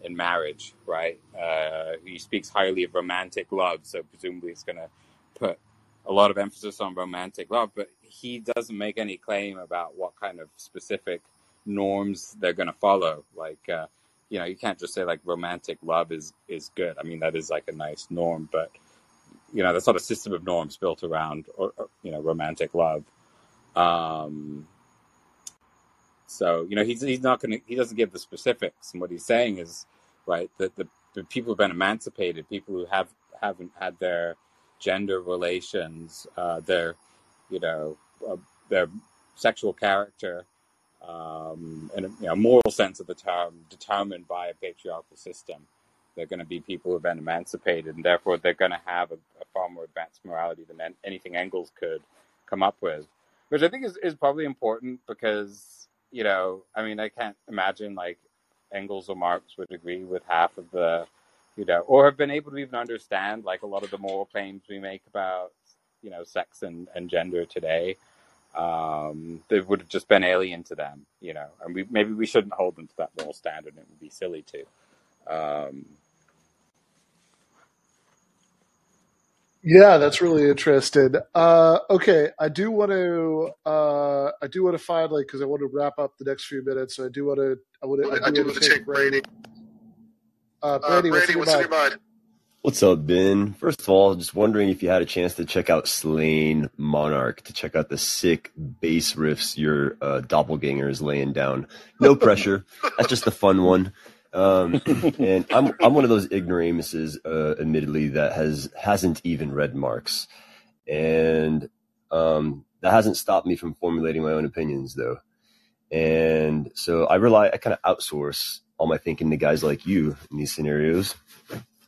in marriage, right? Uh, he speaks highly of romantic love, so presumably it's going to put a lot of emphasis on romantic love, but he doesn't make any claim about what kind of specific norms they're going to follow. Like, uh, you know, you can't just say like romantic love is is good. I mean, that is like a nice norm, but you know, that's not a system of norms built around or, or you know romantic love. Um, so you know, he's he's not going to he doesn't give the specifics, and what he's saying is right that the, the people who've been emancipated, people who have haven't had their gender relations, uh, their you know uh, their sexual character, um, and you know moral sense of the term determined by a patriarchal system. They're going to be people who've been emancipated, and therefore they're going to have a, a far more advanced morality than anything Engels could come up with, which I think is, is probably important because you know, I mean, I can't imagine like Engels or Marx would agree with half of the, you know, or have been able to even understand like a lot of the moral claims we make about, you know, sex and, and gender today. Um, they would have just been alien to them, you know, and we maybe we shouldn't hold them to that moral standard. It would be silly to. Um, Yeah, that's really interesting. Uh, okay, I do want to. Uh, I do want to find like because I want to wrap up the next few minutes. So I do want to. I want to. I do, want to take Brady. Uh, Brady, uh, Brady, what's, in your mind? What's up, Ben? First of all, just wondering if you had a chance to check out Slain Monarch, to check out the sick bass riffs your uh, doppelganger is laying down. No pressure. That's just a fun one. Um, and I'm I'm one of those ignoramuses, uh, admittedly, that has hasn't even read Marx, and um, that hasn't stopped me from formulating my own opinions, though. And so I rely, I kind of outsource all my thinking to guys like you in these scenarios.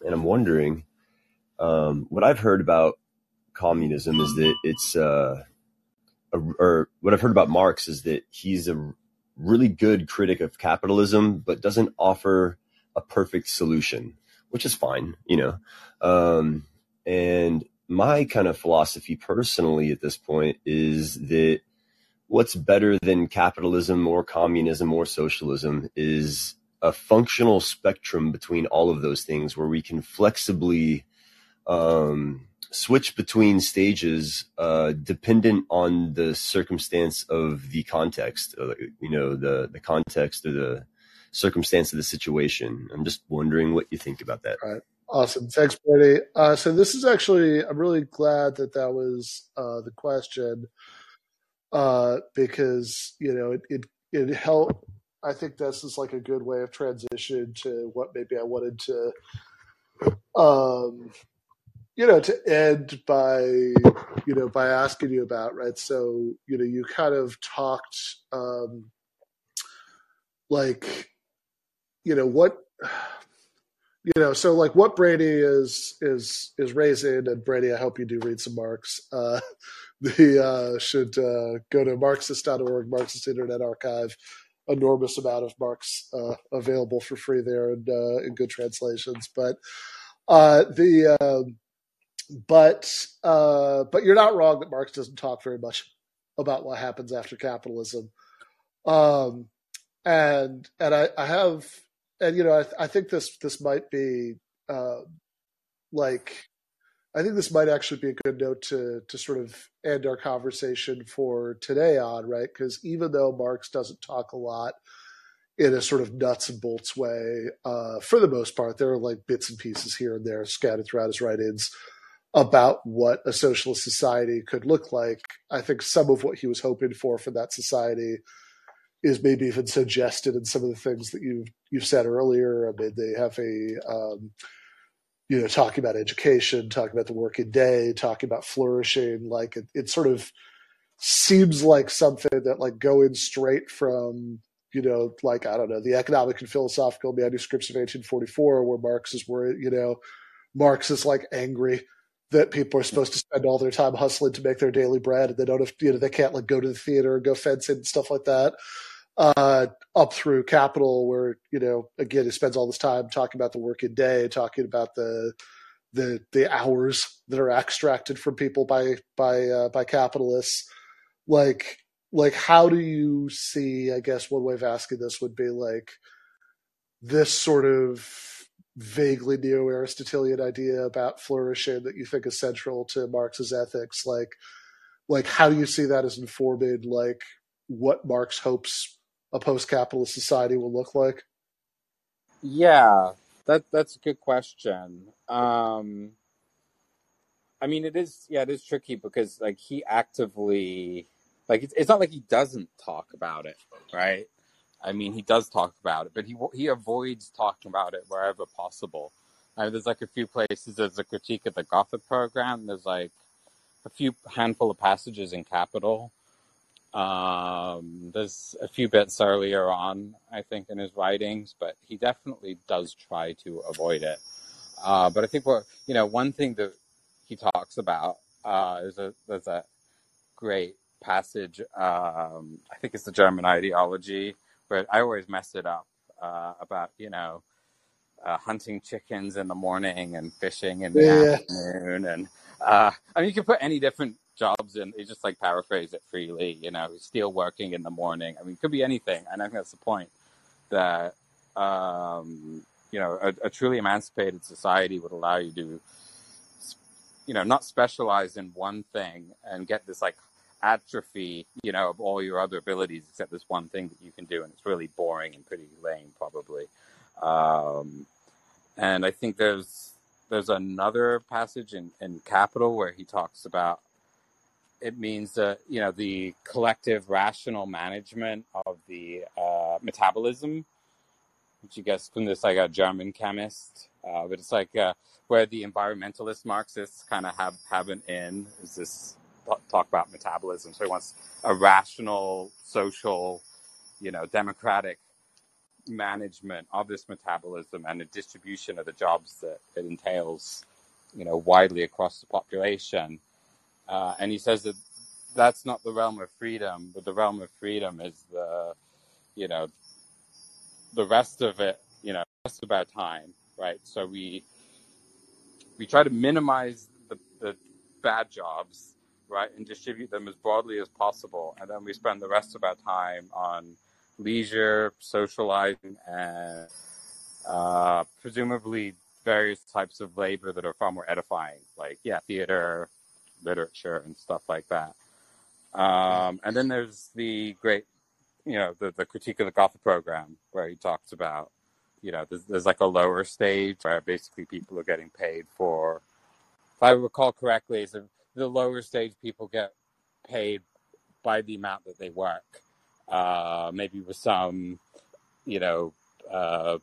And I'm wondering, um, what I've heard about communism is that it's, uh, a, or what I've heard about Marx is that he's a really good critic of capitalism, but doesn't offer a perfect solution, which is fine, you know. Um, and my kind of philosophy personally at this point is that what's better than capitalism or communism or socialism is a functional spectrum between all of those things where we can flexibly um, switch between stages uh, dependent on the circumstance of the context, uh, you know, the, the context or the circumstance of the situation. I'm just wondering what you think about that. Right. Awesome. Thanks, Brady. Uh, so this is actually, I'm really glad that that was uh, the question uh, because, you know, it, it, it helped. I think this is like a good way of transition to what maybe I wanted to, um, you know, to end by, you know, by asking you about, right? So, you know, you kind of talked, um, like, you know, what, you know, so like what Brady is is is raising, and Brady, I hope you do read some Marx. Uh, the uh, should uh, go to Marxist.org, Marxist Internet Archive. Enormous amount of Marx uh, available for free there and uh, in good translations. But uh, the um, but uh, but you're not wrong that Marx doesn't talk very much about what happens after capitalism. Um, and and I, I have and you know, I, I think this this might be uh, like I think this might actually be a good note to to sort of end our conversation for today on, right? Because even though Marx doesn't talk a lot in a sort of nuts and bolts way, uh, for the most part, there are like bits and pieces here and there scattered throughout his writings about what a socialist society could look like. I think some of what he was hoping for for that society is maybe even suggested in some of the things that you've you've said earlier. I mean, they have a um, you know talking about education, talking about the working day, talking about flourishing. Like it, it sort of seems like something that like going straight from you know like I don't know the economic and philosophical manuscripts of 1844, where Marx is where you know Marx is like angry that people are supposed to spend all their time hustling to make their daily bread and they don't have you know they can't like go to the theater and go fencing and stuff like that uh, up through Capital, where you know again he spends all this time talking about the working day, talking about the the the hours that are extracted from people by by uh, by capitalists. Like like how do you see? I guess one way of asking this would be like this sort of vaguely neo-Aristotelian idea about flourishing that you think is central to Marx's ethics. Like like how do you see that as informing like what Marx hopes a post-capitalist society will look like? Yeah, that that's a good question. Um, I mean, it is yeah, it is tricky because like he actively like it's, it's not like he doesn't talk about it, right? I mean, he does talk about it, but he he avoids talking about it wherever possible. There's like a few places. There's a critique of the Gotha program. There's like a few handful of passages in Capital um, there's a few bits earlier on, I think, in his writings, but he definitely does try to avoid it. Uh, but I think what you know, one thing that he talks about uh, is a there's a great passage. Um, I think it's the German ideology, but I always mess it up uh, about you know uh, hunting chickens in the morning and fishing in the yeah. afternoon, and uh, I mean you can put any different jobs and they just like paraphrase it freely, you know, still working in the morning. I mean, it could be anything. And I think that's the point that, um, you know, a, a truly emancipated society would allow you to, you know, not specialize in one thing and get this like atrophy, you know, of all your other abilities except this one thing that you can do. And it's really boring and pretty lame, probably. Um, and I think there's, there's another passage in, in Capital where he talks about it means that you know the collective rational management of the uh, metabolism, which you guess from this like a German chemist, uh, but it's like uh, where the environmentalist Marxists kind of have have an in is this talk about metabolism. So he wants a rational social you know, democratic management of this metabolism and the distribution of the jobs that it entails, you know, widely across the population. Uh, and he says that that's not the realm of freedom, but the realm of freedom is the, you know, the rest of it, you know, just about time, right? So we we try to minimize the, the bad jobs, right, and distribute them as broadly as possible, and then we spend the rest of our time on leisure, socializing, and uh, presumably various types of labor that are far more edifying, like yeah, theater, literature, and stuff like that. Um, and then there's the great, you know, the, the critique of the Gotha program, where he talks about, you know, there's, there's like a lower stage where basically people are getting paid for, if I recall correctly, is the lower stage people get paid by the amount that they work, uh, maybe with some, you know, uh,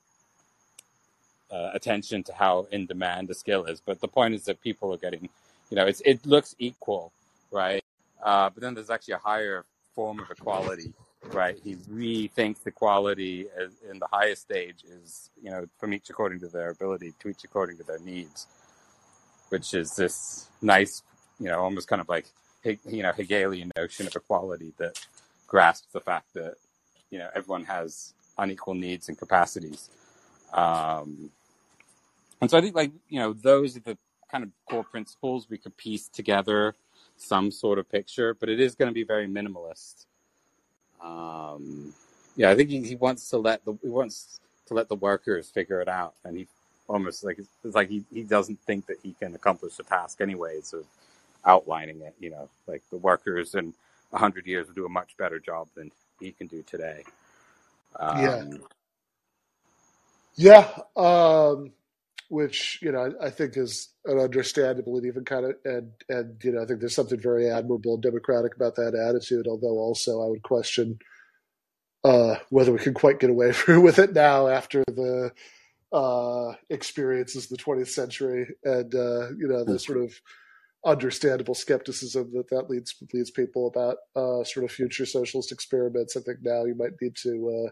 uh, attention to how in demand the skill is. But the point is that people are getting, you know, it's, it looks equal, right? Uh, but then there's actually a higher form of equality, right? He rethinks equality as, in the highest stage is, you know, from each according to their ability, to each according to their needs, which is this nice, you know, almost kind of like, you know, Hegelian notion of equality that grasps the fact that, you know, everyone has unequal needs and capacities. Um, and so I think like, you know, those are the kind of core principles we could piece together some sort of picture, but it is going to be very minimalist. Um, yeah, I think he, he wants to let the he wants to let the workers figure it out, and he almost like it's like he, he doesn't think that he can accomplish the task anyway. of outlining it. You know, like the workers in a hundred years will do a much better job than he can do today. Um, yeah. Yeah. Um, which you know I, I, think is an understandable and even kind of and and you know I think there's something very admirable and democratic about that attitude. Although also I would question uh, whether we can quite get away with it now after the uh, experiences of the 20th century and uh, you know the sort of understandable skepticism that that leads leads people about uh, sort of future socialist experiments. I think now you might need to uh,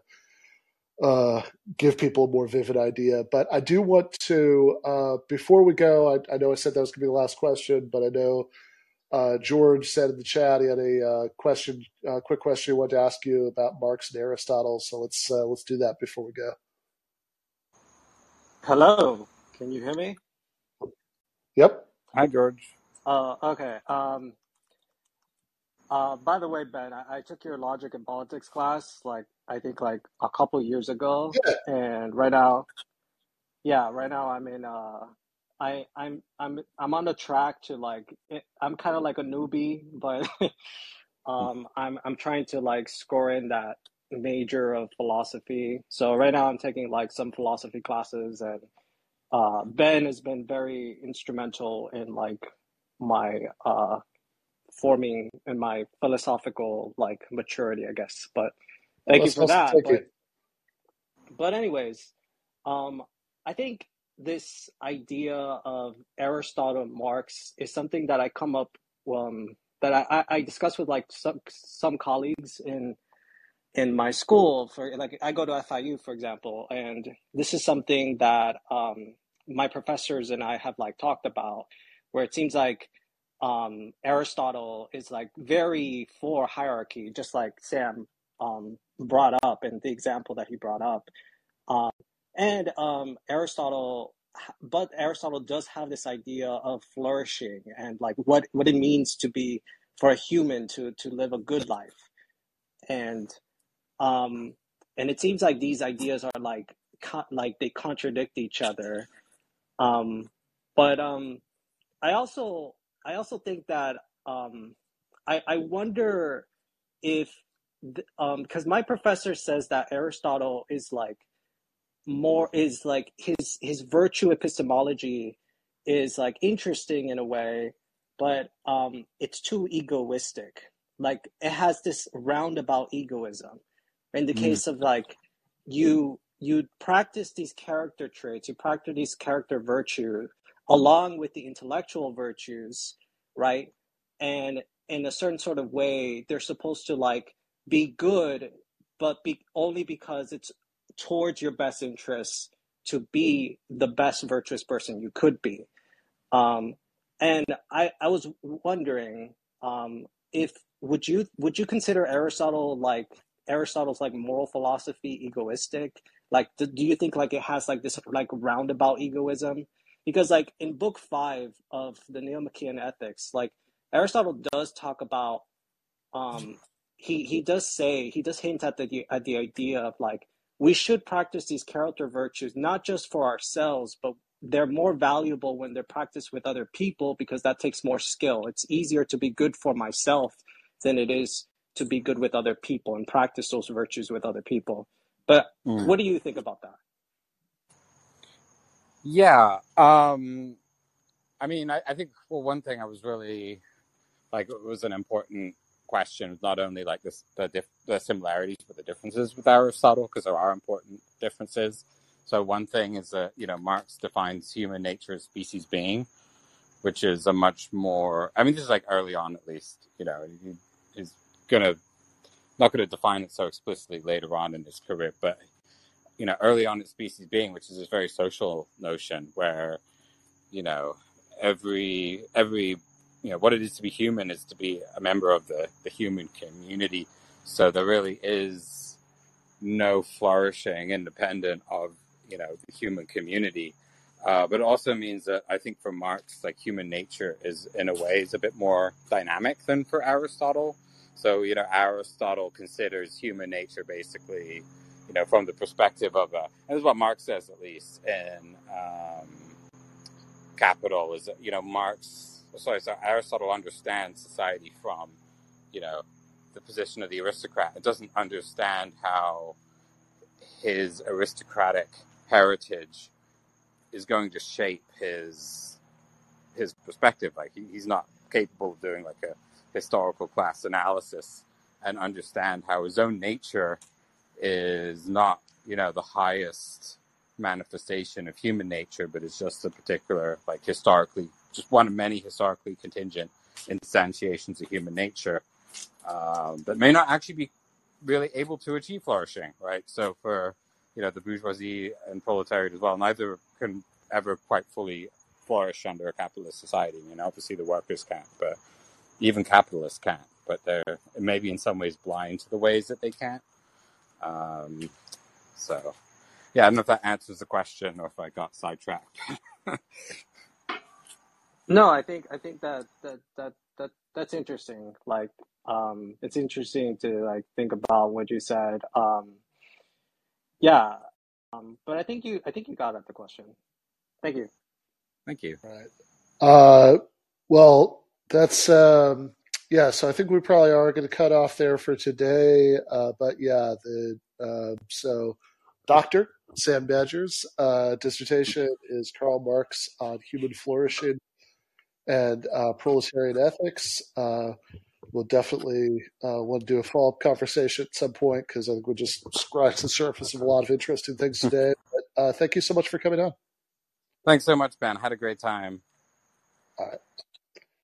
uh, give people a more vivid idea. But I do want to, uh, before we go, I, I, know I said that was going to be the last question, but I know uh, George said in the chat he had a uh, question, a quick question he wanted to ask you about Marx and Aristotle. So let's uh, let's do that before we go. Hello, can you hear me? Yep. Hi, George. Uh, okay. Um, uh, by the way, Ben, I, I, took your logic and politics class like I think like a couple years ago, yeah. and right now, yeah, right now I'm in. Uh, I I'm I'm I'm on the track to like it, I'm kind of like a newbie, but um, I'm I'm trying to like score in that major of philosophy. So right now I'm taking like some philosophy classes, and uh, Ben has been very instrumental in like my uh forming and my philosophical like maturity, I guess. But thank well, you for that. But, but anyways, um, I think this idea of Aristotle Marx is something that I come up um, that I, I discuss with like some some colleagues in in my school for like I go to FIU for example, and this is something that um, my professors and I have like talked about, where it seems like um, Aristotle is like very for hierarchy, just like Sam um, brought up in the example that he brought up. Um, and um, Aristotle, but Aristotle does have this idea of flourishing and like what, what it means to be for a human to, to live a good life. And, um, and it seems like these ideas are like, co- like they contradict each other. Um, but um, I also I also think that um, I, I wonder if because um, my professor says that Aristotle is like more is like his his virtue epistemology is like interesting in a way, but um, it's too egoistic. Like it has this roundabout egoism. In the mm. case of like you you practice these character traits, you practice these character virtue along with the intellectual virtues, right? And in a certain sort of way, they're supposed to like be good but be, only because it's towards your best interests to be the best virtuous person you could be. Um, and I, I was wondering um, if would you would you consider Aristotle like Aristotle's like moral philosophy egoistic? Like, do, do you think like it has like this like roundabout egoism? Because like in book five of the Nicomachean Ethics, like Aristotle does talk about um he he does say he does hint at the at the idea of like we should practice these character virtues not just for ourselves but they're more valuable when they're practiced with other people because that takes more skill. It's easier to be good for myself than it is to be good with other people and practice those virtues with other people. But Mm. what do you think about that Yeah. Um, I mean, I, I think well, one thing I was really like it was an important question, not only like this the dif- the similarities but the differences with Aristotle because there are important differences. So one thing is that you know Marx defines human nature as species being, which is a much more. I mean, this is like early on at least. You know, he, he's gonna not gonna define it so explicitly later on in his career, but you know, early on in species being, which is this very social notion where, you know, every every you know what it is to be human is to be a member of the the human community. So there really is no flourishing independent of you know the human community. Uh, but it also means that I think for Marx, like human nature is in a way is a bit more dynamic than for Aristotle. So you know Aristotle considers human nature basically you know, from the perspective of, uh, and this is what Marx says at least in um, Capital, is that, you know, Marx, sorry, so Aristotle understands society from, you know, the position of the aristocrat. It doesn't understand how his aristocratic heritage is going to shape his his perspective. Like he, he's not capable of doing like a historical class analysis and understand how his own nature is not, you know, the highest manifestation of human nature, but it's just a particular, like historically, just one of many historically contingent instantiations of human nature um, that may not actually be really able to achieve flourishing, right? So for, you know, the bourgeoisie and proletariat as well, neither can ever quite fully flourish under a capitalist society. I mean, obviously the workers can't, but even capitalists can't, but they're maybe in some ways blind to the ways that they can't. Um, so, yeah, I don't know if that answers the question or if I got sidetracked. No, I think I think that that that that that's interesting. Like, um, it's interesting to like think about what you said. Um, yeah, um, but I think you I think you got at the question. Thank you. Thank you. Right. Uh, well, that's um, yeah. So I think we probably are going to cut off there for today. Uh, but yeah, the uh, so Doctor Sam Badger's uh, dissertation is Karl Marx on human flourishing and uh, proletarian ethics. Uh, we'll definitely uh, want to do a follow up conversation at some point because I think we just scratched the surface of a lot of interesting things today. But uh, thank you so much for coming on. Thanks so much, Ben. Had a great time. All right.